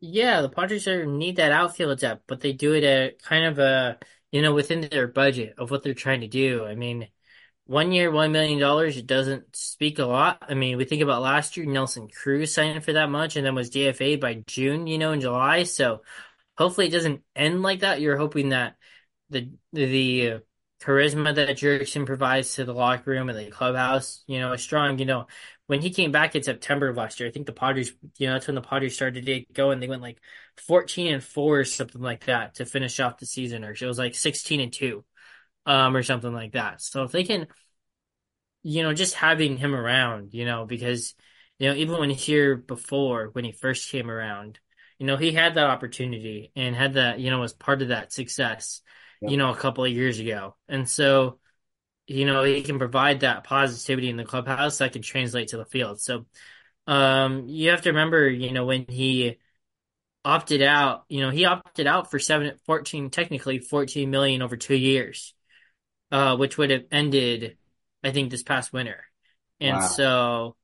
Yeah, the Padres are, need that outfield depth, but they do it at kind of a, you know, within their budget of what they're trying to do. I mean, one year, $1 million, dollars, it doesn't speak a lot. I mean, we think about last year, Nelson Cruz signed for that much and then was DFA by June, you know, in July. So hopefully it doesn't end like that. You're hoping that the, the charisma that Jurickson provides to the locker room and the clubhouse, you know, is strong. You know, when he came back in September of last year, I think the Padres, you know, that's when the Padres started to go and they went like 14 and 4 or something like that to finish off the season, or it was like 16 and 2, um, or something like that. So if they can, you know, just having him around, you know, because, you know, even when here before, when he first came around, you know, he had that opportunity and had that, you know, was part of that success, Yep. you know, a couple of years ago. And so, you know, he can provide that positivity in the clubhouse that can translate to the field. So, um, you have to remember, you know, when he opted out, you know, he opted out for seven, 14, technically 14 million over two years, uh, which would have ended, I think, this past winter. And Wow. so,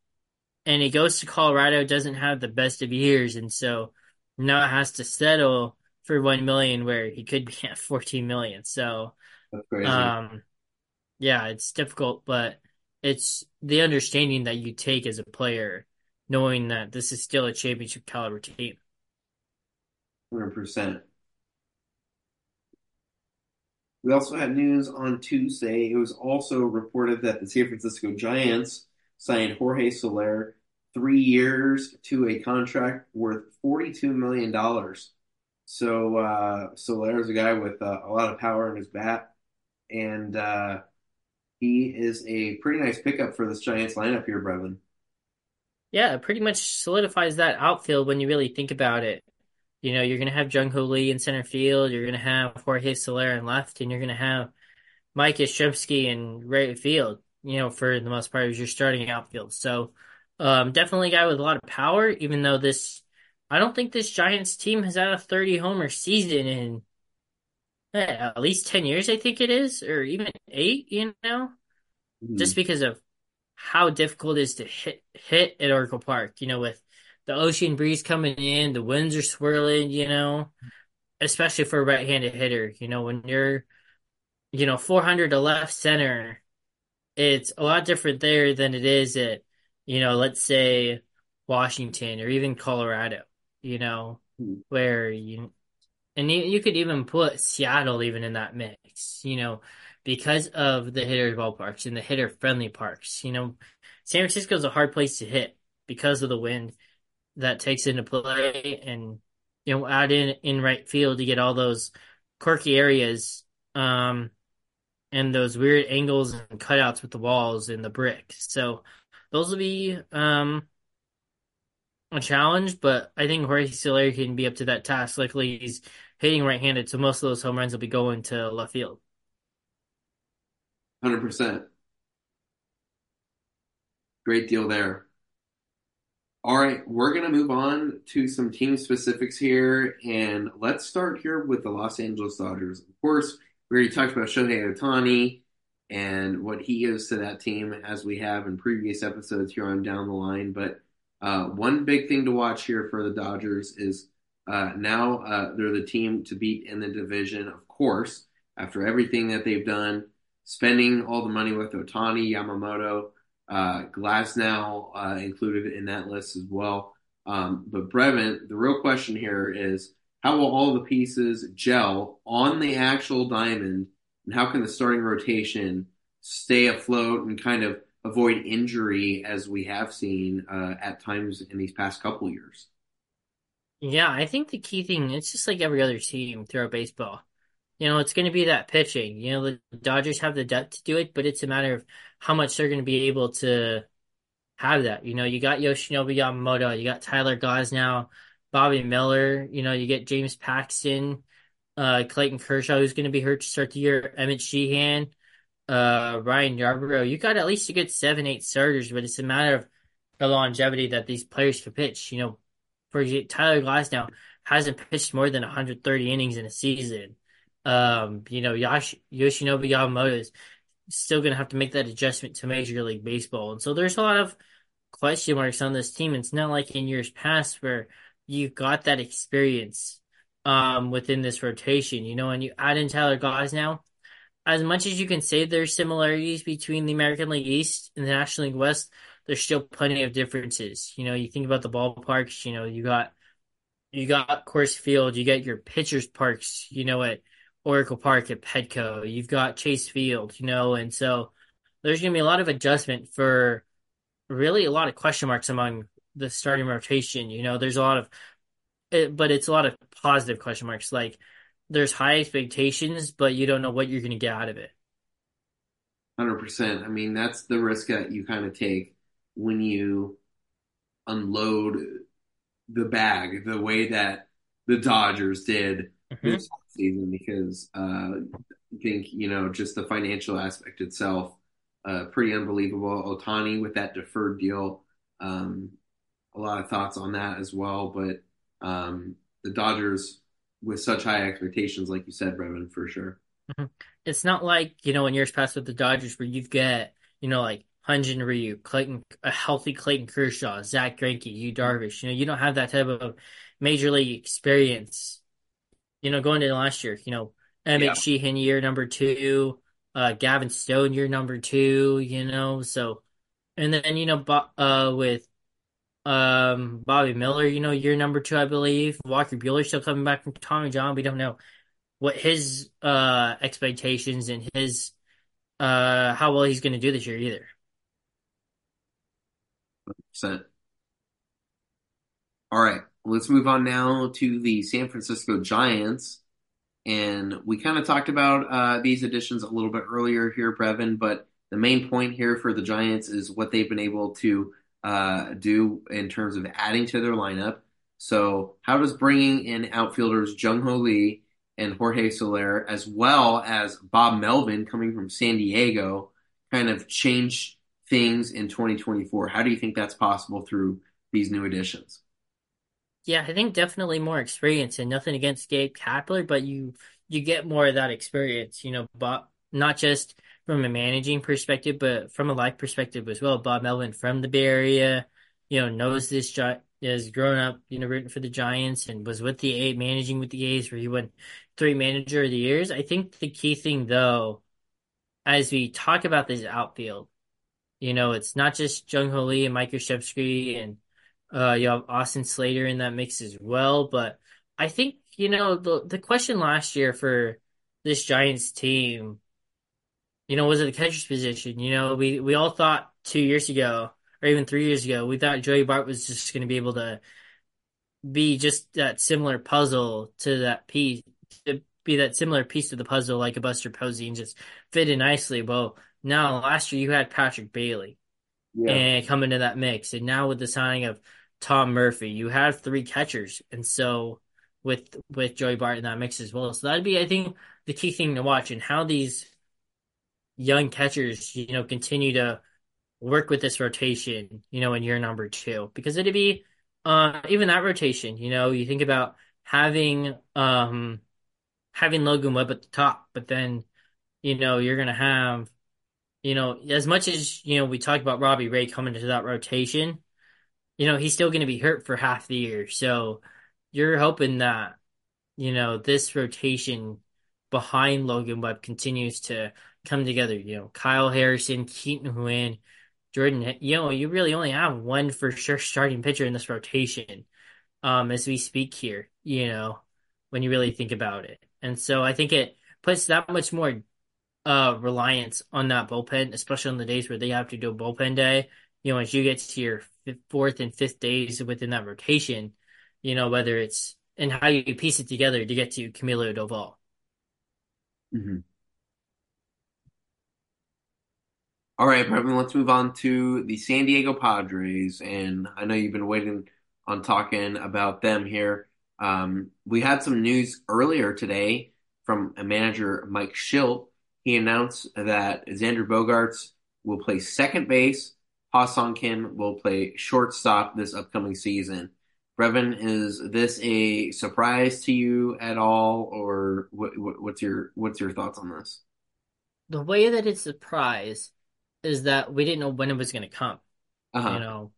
and he goes to Colorado, doesn't have the best of years. And so now it has to settle for 1 million where he could be [laughs] at 14 million. So, um, yeah, it's difficult, but it's the understanding that you take as a player, knowing that this is still a championship caliber team. 100%. We also had news on Tuesday. It was also reported that the San Francisco Giants signed Jorge Soler three years to a contract worth $42 million. So uh, Soler is a guy with uh, a lot of power in his bat, and uh, he is a pretty nice pickup for this Giants lineup here, Breven. Yeah, it pretty much solidifies that outfield when you really think about it. You know, you're going to have Jung Hoo Lee in center field. You're going to have Jorge Soler in left, and you're going to have Mike Yastrzemski in right field. You know, for the most part, as your starting outfield. So, um, definitely a guy with a lot of power. Even though this, I don't think this Giants team has had a 30 homer season in eh, at least 10 years. I think it is, or even eight. You know, Mhm. just because of how difficult it is to hit hit at Oracle Park. You know, with the ocean breeze coming in, the winds are swirling. You know, especially for a right-handed hitter. You know, when you're you know 400 to left center, it's a lot different there than it is at you know let's say Washington or even Colorado. You know, Mhm. where you and you, you could even put Seattle even in that mix, you know, because of the hitter ballparks and the hitter friendly parks. You know, San Francisco's a hard place to hit because of the wind that takes into play and, you know, out in, in right field, you get all those quirky areas, um, and those weird angles and cutouts with the walls and the brick So those will be, um, a challenge, but I think Jorge Soler can be up to that task. Luckily, he's hitting right-handed, so most of those home runs will be going to left field. 100%. Great deal there. All right, we're going to move on to some team specifics here, and let's start here with the Los Angeles Dodgers. Of course, we already talked about Shohei Ohtani and what he gives to that team, as we have in previous episodes here on Down the Line. But uh, one big thing to watch here for the Dodgers is uh, now uh, they're the team to beat in the division, of course, after everything that they've done, spending all the money with Ohtani, Yamamoto. Uh, Glasnow uh, included in that list as well. Um, but Breven, the real question here is how will all the pieces gel on the actual diamond, and how can the starting rotation stay afloat and kind of avoid injury as we have seen uh, at times in these past couple years? Yeah, I think the key thing, it's just like every other team throughout baseball. You know, it's going to be that pitching. You know, the Dodgers have the depth to do it, but it's a matter of how much they're going to be able to have that. You know, you got Yoshinobu Yamamoto, you got Tyler Glasnow, Bobby Miller, you know, you get James Paxton, uh, Clayton Kershaw, who's going to be hurt to start the year, Emmett Sheehan, uh, Ryan Yarbrough. You got at least a good seven, eight starters, but it's a matter of the longevity that these players can pitch. You know, for Tyler Glasnow hasn't pitched more than 130 innings in a season. Um, you know, Yash, Yoshinobu Yamamoto is still going to have to make that adjustment to Major League Baseball. And so there's a lot of question marks on this team. It's not like in years past where you got that experience um within this rotation, you know, and you add in Tyler Glasnow. As much as you can say there's similarities between the American League East and the National League West, there's still plenty of differences. You know, you think about the ballparks, you know, you got you got Coors Field, you get your pitchers parks, you know, at Oracle Park at Petco, you've got Chase Field, you know, and so there's going to be a lot of adjustment for really a lot of question marks among the starting rotation. You know, there's a lot of, it, but it's a lot of positive question marks. Like there's high expectations, but you don't know what you're going to get out of it. 100%. I mean, that's the risk that you kind of take when you unload the bag the way that the Dodgers did hmm this season because uh, I think, you know, just the financial aspect itself, uh, pretty unbelievable. Ohtani with that deferred deal, um, a lot of thoughts on that as well. But um, the Dodgers with such high expectations, like you said, Breven, for sure. hmm It's not like, you know, in years past with the Dodgers where you get you know, like Hyun-Jin Ryu, Clayton, a healthy Clayton Kershaw, Zack Greinke, Yu Darvish. You know, you don't have that type of major league experience you know, going into last year, you know, Yeah. Emmett Sheehan year number two, uh, Gavin Stone year number two, you know, so, and then, you know, Bo uh, with, um, Bobby Miller, you know, year number two, I believe. Walker Buehler still coming back from Tommy John. We don't know what his, uh, expectations and his, uh, how well he's going to do this year either. All right, let's move on now to the San Francisco Giants. And we kind of talked about uh, these additions a little bit earlier here, Breven, but the main point here for the Giants is what they've been able to uh, do in terms of adding to their lineup. So, how does bringing in outfielders Jung Hoo Lee and Jorge Soler, as well as Bob Melvin coming from San Diego, kind of change things in 2024? How do you think that's possible through these new additions? Yeah, I think definitely more experience and nothing against Gabe Kapler, but you you get more of that experience, you know, but not just from a managing perspective, but from a life perspective as well. Bob Melvin from the Bay Area, you know, knows this gi has grown up, you know, rooting for the Giants and was with the A managing with the A's where he won three manager of the years. I think the key thing though, as we talk about this outfield, you know, it's not just Jung Hoo Lee and Mike Yastrzemski and uh, you have Austin Slater in that mix as well. But I think, you know, the the question last year for this Giants team, you know, was it the catcher's position? You know, we we all thought two years ago or even three years ago, we thought Joey Bart was just going to be able to be just that similar puzzle to that piece, to be that similar piece to the puzzle like a Buster Posey and just fit in nicely. Well, now last year you had Patrick Bailey Yeah. and come into that mix. And now with the signing of Tom Murphy, you have three catchers, and so with with Joey Bart in that mix as well. So that'd be, I think, the key thing to watch and how these young catchers, you know, continue to work with this rotation, you know, in year number two, because it'd be uh even that rotation, you know, you think about having um having Logan Webb at the top, but then you know you're gonna have you know as much as you know we talked about Robbie Ray coming into that rotation you know, he's still going to be hurt for half the year. So you're hoping that, you know, this rotation behind Logan Webb continues to come together. You know, Kyle Harrison, Keaton Winn, Jordan, you know, you really only have one for sure starting pitcher in this rotation, um, as we speak here, you know, when you really think about it. And so I think it puts that much more uh reliance on that bullpen, especially on the days where they have to do a bullpen day. You know, as you get to your fourth and fifth days within that rotation, you know, whether it's and how you piece it together to get to Camilo Doval. hmm All right, Breven, let's move on to the San Diego Padres. And I know you've been waiting on talking about them here. Um, we had some news earlier today from a manager, Mike Shildt. He announced that Xander Bogaerts will play second base. Ha-Seong Kim will play shortstop this upcoming season. Breven, is this a surprise to you at all, or what, what, what's your what's your thoughts on this? The way that it's a surprise is that we didn't know when it was going to come. You Uh-huh. know,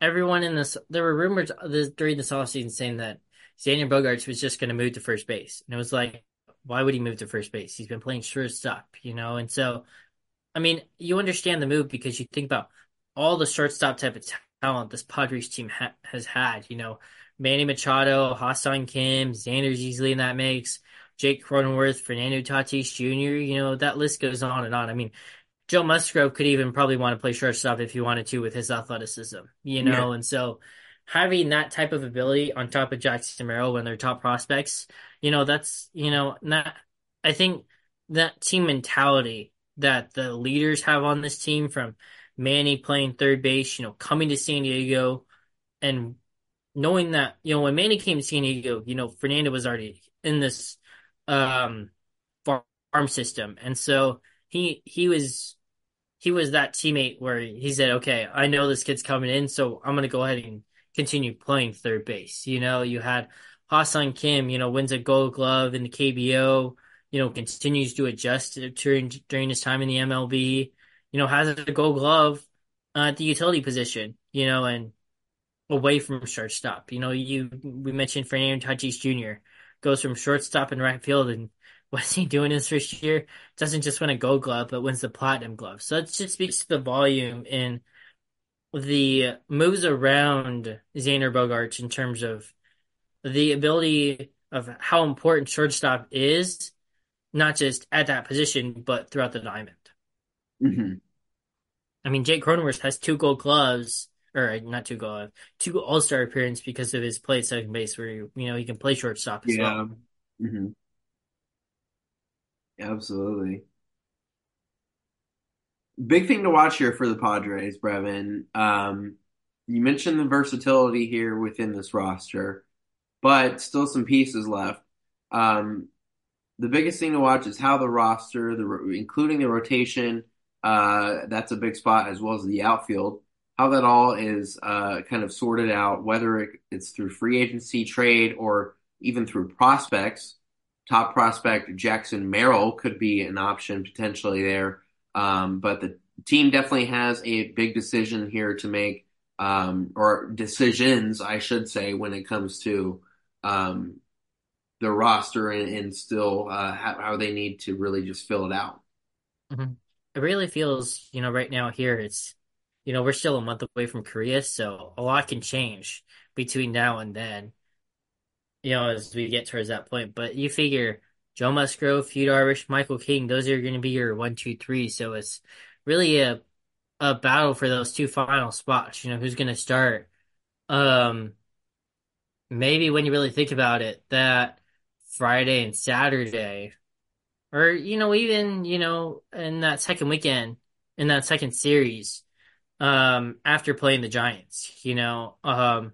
everyone in this, there were rumors this, during this offseason saying that Xander Bogaerts was just going to move to first base. And it was like, why would he move to first base? He's been playing shortstop, you know? And so I mean, you understand the move because you think about all the shortstop type of talent this Padres team ha has had. You know, Manny Machado, Ha-Seong Kim, Xander's easily in that mix, Jake Cronenworth, Fernando Tatis Jr. You know, that list goes on and on. I mean, Joe Musgrove could even probably want to play shortstop if he wanted to with his athleticism. You Yeah. know, and so having that type of ability on top of Jackson Merrill when they're top prospects, you know, that's you know, that I think that team mentality that the leaders have on this team from Manny playing third base, you know, coming to San Diego and knowing that, you know, when Manny came to San Diego, you know, Fernando was already in this um farm system. And so he he was he was that teammate where he said, "Okay, I know this kid's coming in, so I'm gonna go ahead and continue playing third base." You know, you had Ha-Seong Kim, you know, wins a Gold Glove in the KBO, you know, continues to adjust during during his time in the MLB, you know, has a Gold Glove uh, at the utility position, you know, and away from shortstop. You know, you we mentioned Fernando Tatis Jr. goes from shortstop and right field, and [laughs] what's he doing his first year? Doesn't just win a Gold Glove, but wins the Platinum Glove. So it just speaks to the volume in the moves around Xander Bogaerts in terms of the ability of how important shortstop is, not just at that position, but throughout the diamond. Hmm I mean, Jake Cronenworth has two Gold Gloves, or not two Gold, two All Star appearances because of his play at second base, where you know he can play shortstop as well. Yeah. hmm Absolutely. Big thing to watch here for the Padres, Breven. Um, You mentioned the versatility here within this roster, but still some pieces left. Um, the biggest thing to watch is how the roster, the including the rotation, uh, that's a big spot as well as the outfield. How that all is uh, kind of sorted out, whether it, it's through free agency trade or even through prospects. Top prospect Jackson Merrill could be an option potentially there, um, but the team definitely has a big decision here to make, um, or decisions, I should say, when it comes to um, the roster and, and still uh, how, how, they need to really just fill it out. Mm-hmm. It really feels, you know, right now here it's, you know, we're still a month away from Korea, so a lot can change between now and then. You know, as we get towards that point, but you figure Joe Musgrove, Yu Darvish, Michael King, those are going to be your one, two, three. So it's really a a battle for those two final spots. You know, who's going to start? Um, maybe when you really think about it, that Friday and Saturday, or you know, even you know, in that second weekend, in that second series, um, after playing the Giants, you know, um,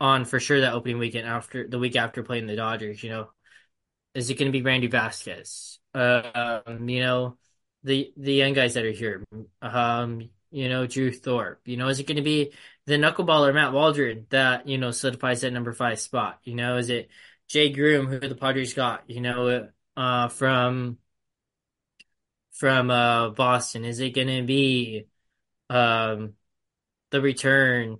on for sure that opening weekend after the week after playing the Dodgers, you know, is it going to be Randy Vasquez? Um, you know, the the young guys that are here, um, you know, Drew Thorpe. You know, is it going to be the knuckleballer Matt Waldron that you know solidifies that number five spot? You know, is it Jay Groome who the Padres got? You know, uh, from from uh Boston. Is it going to be um the return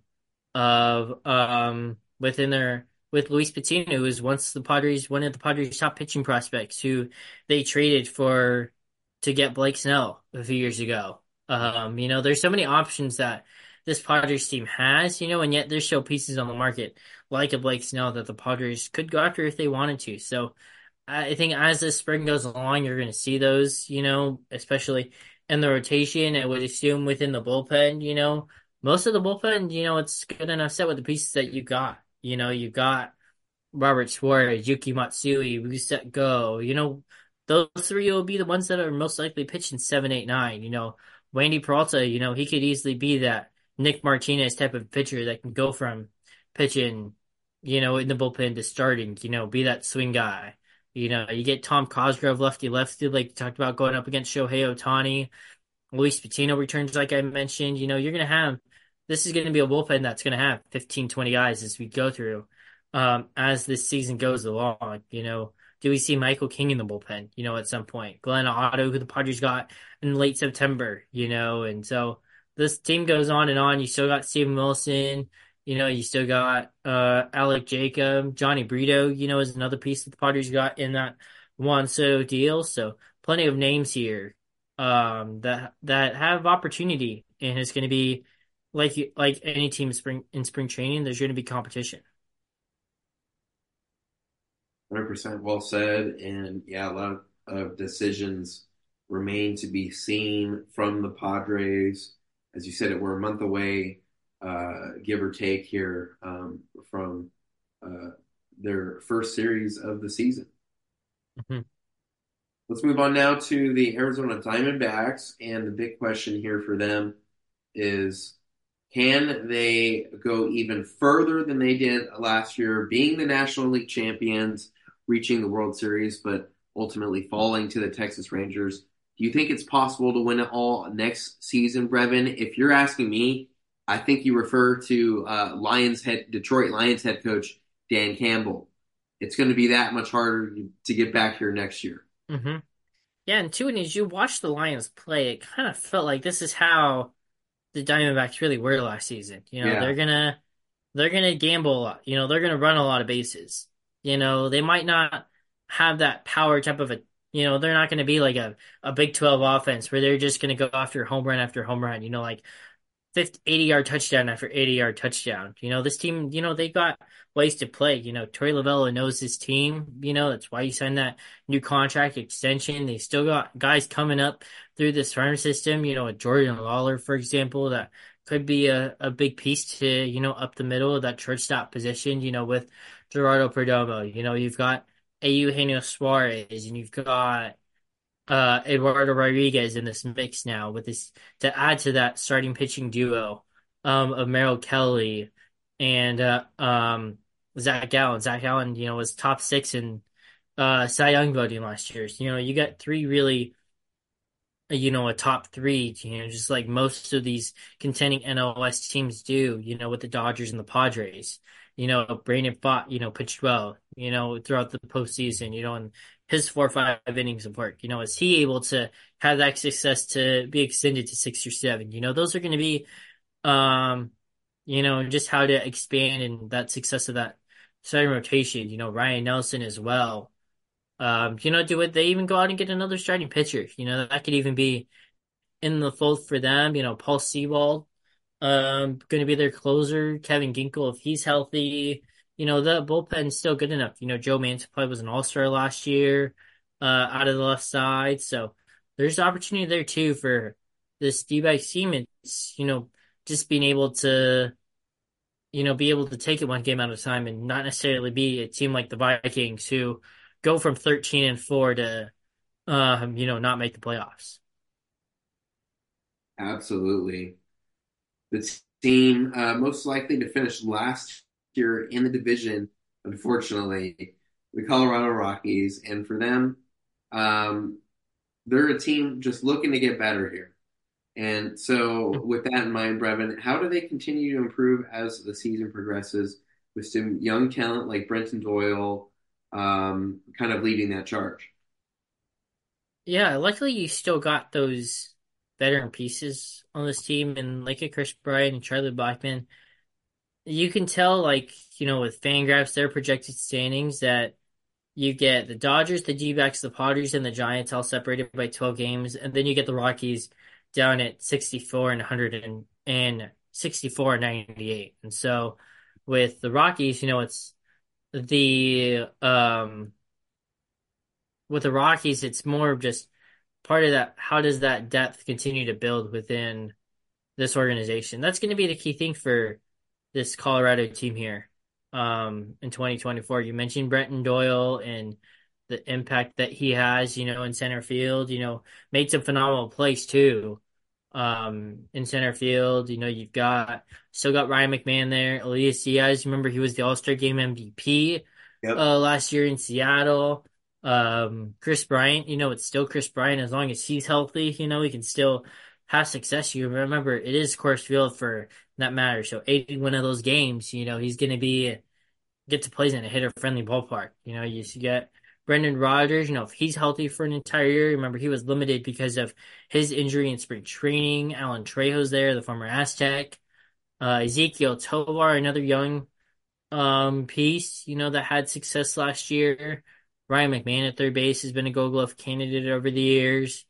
of um within their with Luis Patino, who was once the Padres one of the Padres top pitching prospects, who they traded for to get Blake Snell a few years ago. Um, you know, there's so many options that this Padres team has, you know, and yet there's still pieces on the market like a Blake Snell that the Padres could go after if they wanted to. So I think as the spring goes along, you're going to see those, you know, especially in the rotation. I would assume within the bullpen, you know, most of the bullpen, you know, it's good enough set with the pieces that you got. You know, you got Robert Suarez, Yuki Matsui, Woo-Suk Go, you know, those three will be the ones that are most likely pitching seven, eight, nine. You know, Wandy Peralta, you know, he could easily be that Nick Martinez type of pitcher that can go from pitching, you know, in the bullpen to starting, you know, be that swing guy. You know, you get Tom Cosgrove, lefty lefty, like you talked about going up against Shohei Ohtani. Luis Patino returns, like I mentioned. You know, you're going to have, this is going to be a bullpen that's going to have 15, 20 guys as we go through, um, as this season goes along. You know, do we see Michael King in the bullpen, you know, at some point? Glenn Otto, who the Padres got in late September, you know, and so this team goes on and on. You still got Steven Wilson, you know, you still got uh Alek Jacob, Jhony Brito, you know, is another piece that the Padres got in that Juan Soto deal. So plenty of names here um that that have opportunity and it's gonna be like like any team in spring in spring training, there's gonna be competition. 100% well said. And yeah, a lot of decisions remain to be seen from the Padres. As you said, it we're a month away, give or take here um, from uh, their first series of the season. Mm-hmm. Let's move on now to the Arizona Diamondbacks. And the big question here for them is can they go even further than they did last year, being the National League champions? reaching the World Series, but ultimately falling to the Texas Rangers. Do you think it's possible to win it all next season, Breven? If you're asking me, I think you refer to uh, Lions head Detroit Lions head coach Dan Campbell. It's going to be that much harder to get back here next year. Mm-hmm. Yeah, and two, and as you watch the Lions play, it kind of felt like this is how the Diamondbacks really were last season. You know, yeah. they're gonna they're gonna gamble a lot. You know, they're gonna run a lot of bases. You know, they might not have that power type of a, you know, they're not going to be like a, a Big 12 offense where they're just going to go after home run after home run, you know, like 50, 80 yard touchdown after 80 yard touchdown. You know, this team, you know, they got ways to play. You know, Torey Lovullo knows his team. You know, that's why he signed that new contract extension. They still got guys coming up through this farm system, you know, a Jordan Lawlar, for example, that could be a, a big piece to, you know, up the middle of that shortstop position, you know, with Geraldo Perdomo. You know, you've got Eugenio Suarez and you've got uh, Eduardo Rodriguez in this mix now with this to add to that starting pitching duo um, of Merrill Kelly and uh, um, Zach Gallen. Zach Gallen, you know, was top six in uh, Cy Young voting last year. So, you know, you got three really, you know, a top three, you know, just like most of these contending NL West teams do, you know, with the Dodgers and the Padres. You know, Brandon Pfaadt, you know, pitched well, you know, throughout the postseason, you know, and his four or five innings of work, you know, is he able to have that success to be extended to six or seven? You know, those are going to be, um, you know, just how to expand and that success of that starting rotation, you know, Ryne Nelson as well um, you know, do it. They even go out and get another starting pitcher. You know, that could even be in the fold for them. You know, Paul Sewald, um, going to be their closer. Kevin Ginkel, if he's healthy, you know, the bullpen's still good enough. You know, Joe Mantiply was an All Star last year, uh, out of the left side, so there's opportunity there too for this D-backs team. It's you know just being able to you know be able to take it one game at a time and not necessarily be a team like the Vikings who go from 13 and 4 to um, you know, not make the playoffs. Absolutely. The team uh, most likely to finish last year in the division, unfortunately, the Colorado Rockies. And for them, um, they're a team just looking to get better here. And so, with that in mind, Breven, how do they continue to improve as the season progresses with some young talent like Brenton Doyle, um, kind of leading that charge. Yeah, luckily you still got those veteran pieces on this team, and like a Kris Bryant and Charlie Blackmon. You can tell, like you know, with Fangraphs, their projected standings that you get the Dodgers, the D-backs, the Padres, and the Giants all separated by 12 games, and then you get the Rockies down at 64 and 100 and, and 64 and 98. And so with the Rockies, you know, it's the um with the Rockies, it's more of just part of that. How does that depth continue to build within this organization? That's going to be the key thing for this Colorado team here um, in 2024. You mentioned Brenton Doyle and the impact that he has, you know, in center field. You know, made some phenomenal plays too um, in center field. You know, you've got still got Ryan McMahon there. Elias Diaz, remember he was the All Star Game MVP yep. uh, last year in Seattle. Um, Kris Bryant, you know, it's still Kris Bryant as long as he's healthy. You know, he can still have success. You remember it is Coors Field for that matter. So 81 of those games, you know, he's going to be get to play in a hitter friendly ballpark. You know, you get Brendan Rodgers, you know, if he's healthy for an entire year, remember he was limited because of his injury in spring training. Alan Trejo's there, the former Aztec. Uh, Ezequiel Tovar, another young um, piece, you know, that had success last year. Ryan McMahon at third base has been a Gold Glove candidate over the years.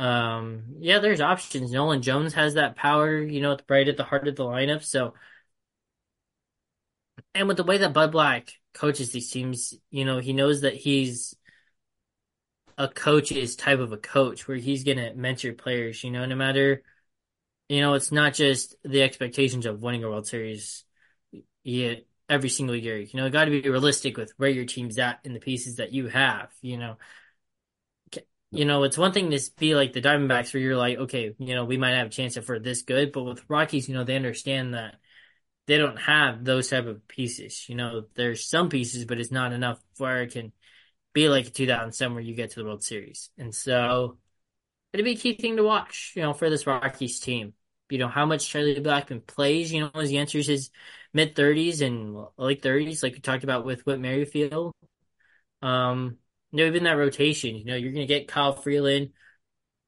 Um, yeah, there's options. Nolan Jones has that power, you know, right at the heart of the lineup. So, and with the way that Bud Black coaches these teams, you know, he knows that he's a coach's type of a coach where he's going to mentor players, you know, no matter, you know, it's not just the expectations of winning a World Series yeah, every single year. You know, got to be realistic with where your team's at and the pieces that you have, you know. You know, it's one thing to be like the Diamondbacks where you're like, okay, you know, we might have a chance we're this good, but with Rockies, you know, they understand that they don't have those type of pieces. You know, there's some pieces, but it's not enough where it can be like a 2007 where you get to the World Series. And so it'd be a key thing to watch, you know, for this Rockies team. You know, how much Charlie Blackmon plays, you know, as he enters his mid 30s and late 30s, like we talked about with Whit Merrifield. Um, you know, even that rotation, you know, you're going to get Kyle Freeland.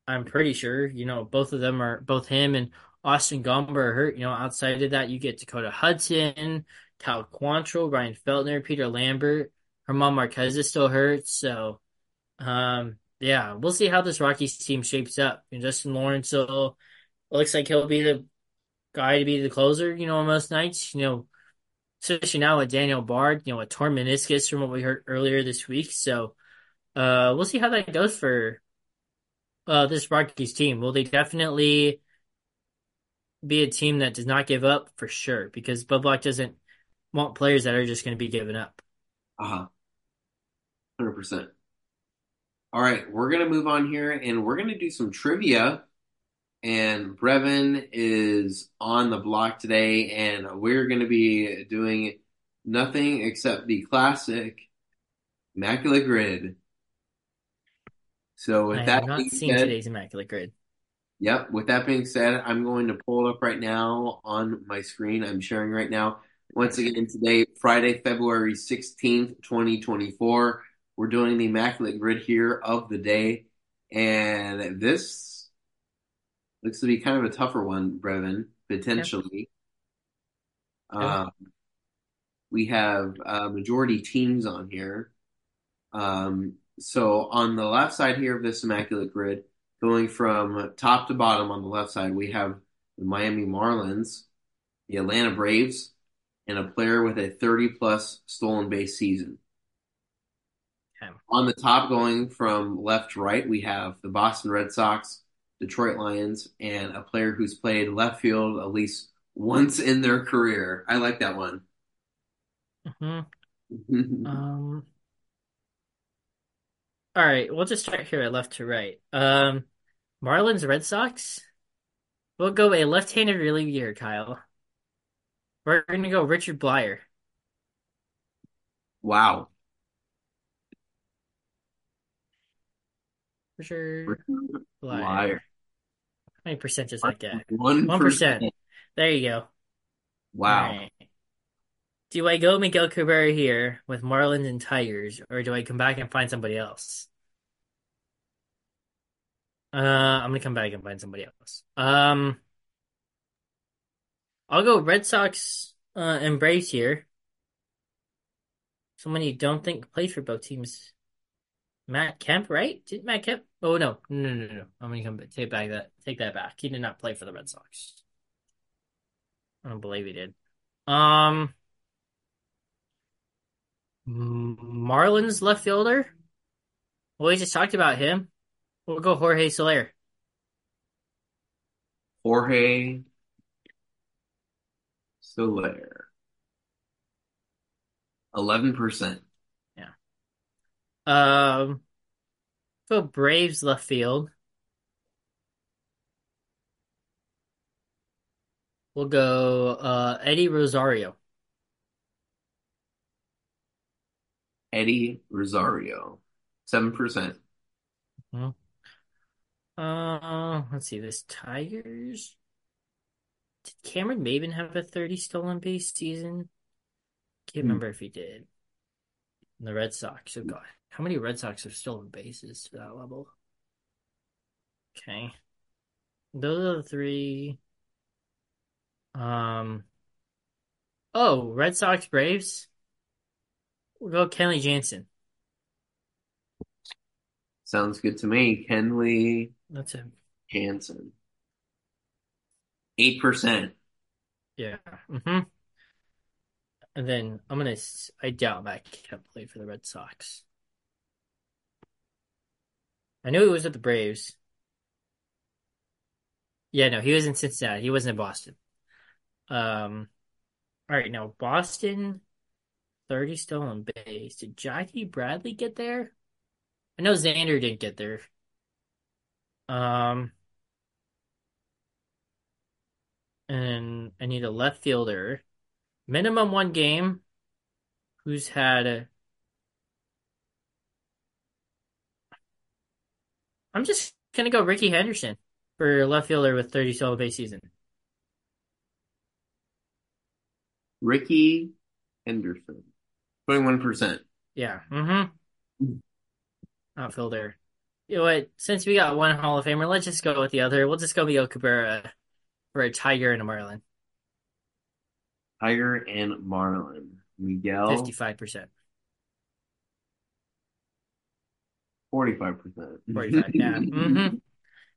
I'm pretty sure, you know, both of them are, both him and Austin Gomber are hurt. You know, outside of that, you get Dakota Hudson, Cal Quantrill, Ryan Feltner, Peter Lambert. German Marquez is still hurt. So, um, yeah, we'll see how this Rockies team shapes up. Justin Lawrence will, looks like he'll be the guy to be the closer, you know, on most nights. You know, especially now with Daniel Bard, you know, a torn meniscus from what we heard earlier this week. So, uh, we'll see how that goes for, uh, this Rockies team. Will they definitely be a team that does not give up for sure because Bud Black doesn't want players that are just going to be given up. Uh huh. 100%. All right, we're going to move on here and we're going to do some trivia and Breven is on the block today, and we're going to be doing nothing except the classic Immaculate Grid. So, with I that have not being seen said, today's Immaculate Grid. Yep. With that being said, I'm going to pull it up right now on my screen. I'm sharing right now. Once again, today, Friday, February 16th, 2024. We're doing the Immaculate Grid here of the day. And this looks to be kind of a tougher one, Breven, potentially. Okay. Um, we have uh, majority teams on here. Um, so on the left side here of this Immaculate Grid, going from top to bottom on the left side, we have the Miami Marlins, the Atlanta Braves, and a player with a 30 plus stolen base season. Okay. On the top, going from left to right, we have the Boston Red Sox, Detroit Lions, and a player who's played left field at least once in their career. I like that one. hmm [laughs] Um. All right, we'll just start here at left to right. Um, Marlins, Red Sox. We'll go a left-handed reliever, Kyle. We're gonna go Richard Bleier. wow. Richard Bleier. Liar. How many percent does that get? One percent. There you go. Wow. Right. Do I go Miguel Cabrera here with Marlins and Tigers, or do I come back and find somebody else? Uh, I'm gonna come back and find somebody else. Um, I'll go Red Sox uh, and Braves here. Someone you don't think played for both teams. Matt Kemp, right? Did Matt Kemp? Oh no, no, no, no. I'm gonna come take back that take that back. He did not play for the Red Sox. I don't believe he did. Um, Marlins left fielder. Well, we just talked about him. We'll go Jorge Soler. Jorge Soler. 11%. Yeah. Um, go Braves left field. We'll go uh Eddie Rosario. Eddie Rosario. 7%. Hmm. Uh, let's see. This Tigers. Did Cameron Maybin have a 30 stolen base season? Can't Hmm. remember if he did. And the Red Sox. Oh God, how many Red Sox have stolen bases to that level? Okay, those are the three. Um. Oh, Red Sox Braves. We'll go Kenley Jansen. Sounds good to me. Kenley That's him. Jansen. 8%. Yeah. Mm-hmm. And then I'm gonna. I doubt Matt Kemp played for the Red Sox. I knew he was at the Braves. Yeah, no, he was in Cincinnati. He wasn't in Boston. Um. All right, now Boston, 30 stolen base. Did Jackie Bradley get there? I know Xander didn't get there. Um. And I need a left fielder. Minimum one game. Who's had a. I'm just gonna go Rickey Henderson for left fielder with 30 stolen base season. Rickey Henderson. 21%. Yeah. Mm-hmm. Outfielder. You know what? Since we got one Hall of Famer, let's just go with the other. We'll just go Miguel Cabrera for a Tiger and a Marlin. Tiger and Marlin. Miguel, 55%. 45%. 45. Yeah. [laughs] Mm-hmm.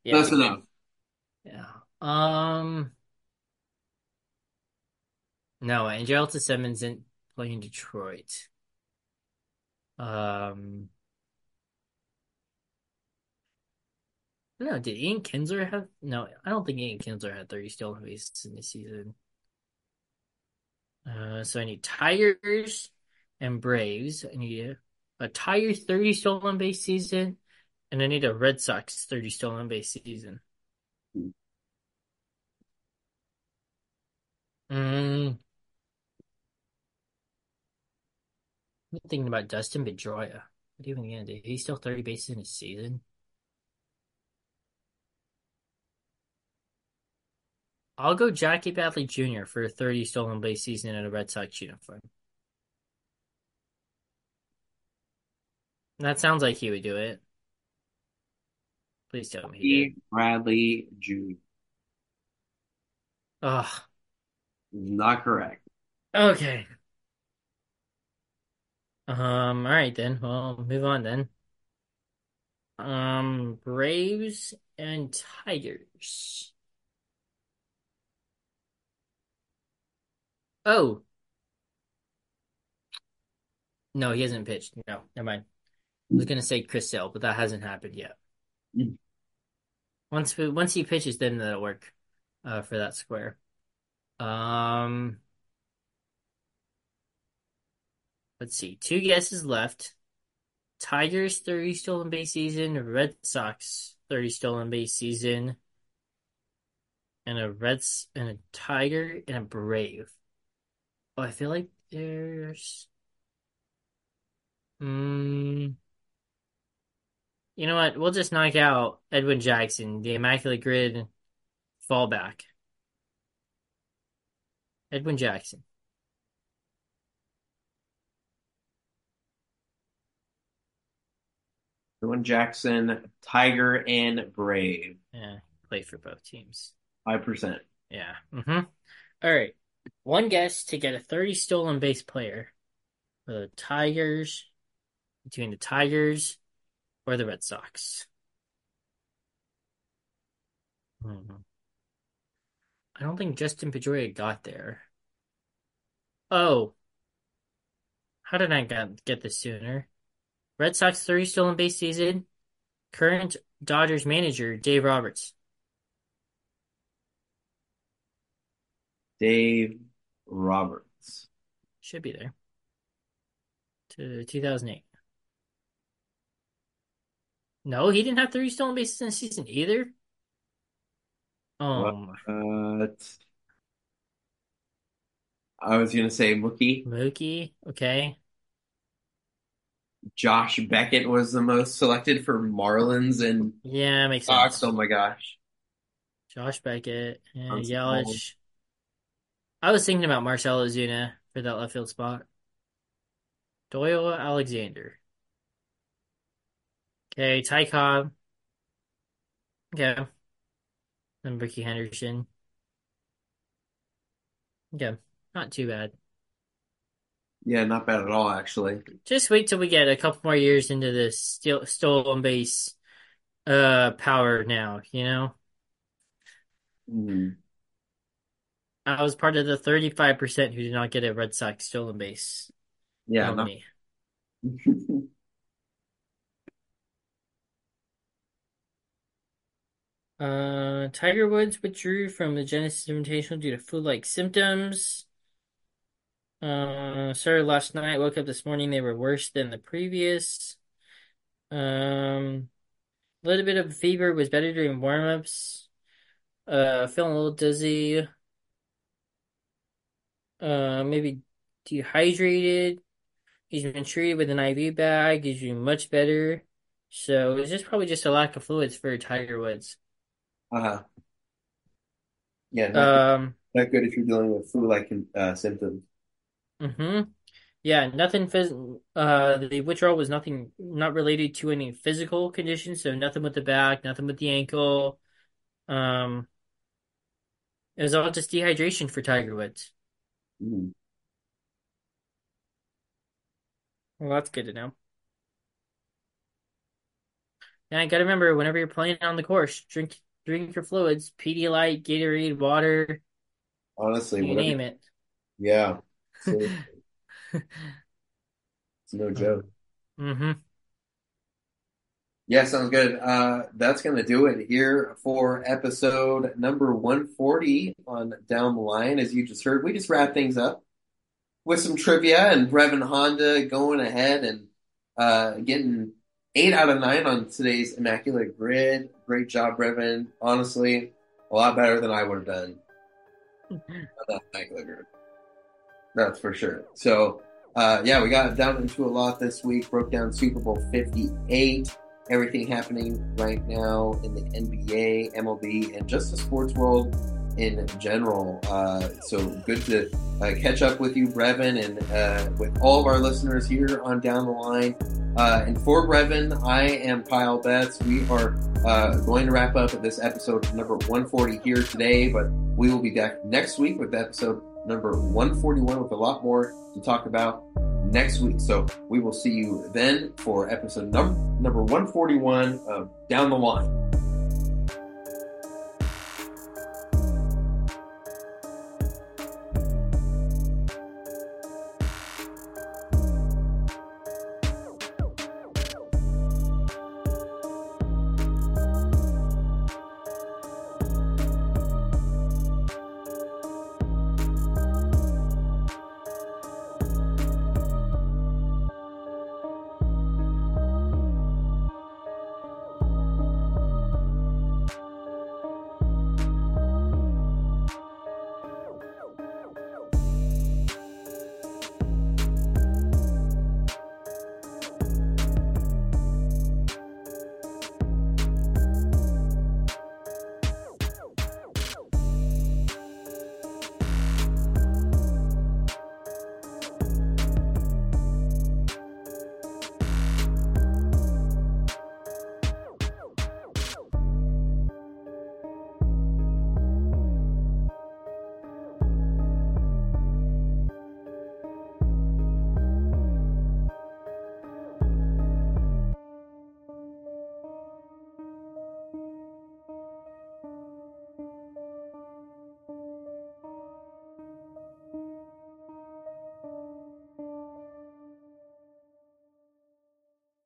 Yeah. That's enough. Yeah. Um. No, Andrelton Simmons didn't play in Detroit. Um. No, did Ian Kinsler have? No, I don't think Ian Kinsler had 30 stolen bases in the season. Uh, so I need Tigers and Braves. I need a, a 30 stolen base season, and I need a Red Sox 30 stolen base season. Mm. I'm thinking about Dustin Pedroia. What even gonna do? he still 30 bases in a season. I'll go Jackie Bradley Jr. for a 30 stolen base season in a Red Sox uniform. That sounds like he would do it. Please tell me he did. Bradley Jr. Ugh. Not correct. Okay. Um, all right then. Well, move on then. Um, Braves and Tigers. Oh, no, he hasn't pitched. No, never mind. I was gonna say Chris Sale, but that hasn't happened yet. Mm. Once once he pitches, then that'll work uh, for that square. Um, let's see. Two guesses left. Tigers 30 stolen base season, Red Sox 30 stolen base season, and a Reds and a Tiger and a Brave. Oh, I feel like there's mm, you know what? We'll just knock out Edwin Jackson, the Immaculate Grid fallback. Edwin Jackson. Edwin Jackson, Tiger, and Brave. Yeah, played for both teams. Five percent. Yeah. Mm-hmm. All right. One guess to get a 30 stolen base player for the Tigers, between the Tigers or the Red Sox. Hmm. I don't think Justin Pedroia got there. Oh, how did I get, get this sooner? Red Sox 30 stolen base season. Current Dodgers manager Dave Roberts. Dave Roberts. Should be there. To 2008. No, he didn't have three stolen bases in a season either. Um, What? I was gonna say Mookie. Mookie, okay. Josh Beckett was the most selected for Marlins and Yeah, makes Sox. sense. Oh my gosh. Josh Beckett and Yelich. I was thinking about Marcell Ozuna for that left field spot. Doyle Alexander. Okay, Ty Cobb. Okay. And Rickey Henderson. Okay, not too bad. Yeah, not bad at all, actually. Just wait till we get a couple more years into this still stolen base uh power now, you know? Hmm. I was part of the 35% who did not get a Red Sox stolen base. Yeah, not me. [laughs] Uh, Tiger Woods withdrew from the Genesis Invitational due to flu-like symptoms. Uh, started last night, woke up this morning, they were worse than the previous. Um, a little bit of fever was better during warm-ups. Uh, feeling a little dizzy. Uh, maybe dehydrated. He's been treated with an IV bag. He's doing much better. So it's just probably just a lack of fluids for Tiger Woods. Uh-huh. Yeah, not, Um, not good if you're dealing with flu-like uh, symptoms. hmm Yeah, nothing phys uh the withdrawal was nothing not related to any physical conditions, so nothing with the back, nothing with the ankle. Um, it was all just dehydration for Tiger Woods. Hmm. Well, that's good to know. And I gotta remember, whenever you're playing on the course, drink drink your fluids, Pedialyte, Gatorade, water, Honestly, you whatever. name it. Yeah, [laughs] it's no joke. hmm Yeah, sounds good. Uh, that's going to do it here for episode number 140 on Down the Line. As you just heard, we just wrapped things up with some trivia and Breven Honda going ahead and uh, getting eight out of nine on today's Immaculate Grid. Great job, Breven. Honestly, a lot better than I would have done. [laughs] McGregor. That's for sure. So, uh, yeah, we got down into a lot this week. Broke down Super Bowl 58, everything happening right now in the NBA, MLB, and just the sports world in general. Uh, so good to uh, catch up with you, Breven, and uh, with all of our listeners here on Down the Line. Uh, and for Breven, I am Kyle Betts. We are uh, going to wrap up this episode number 140 here today, but we will be back next week with episode number 141 with a lot more to talk about next week. So we will see you then for episode number number 141 of Down the Line.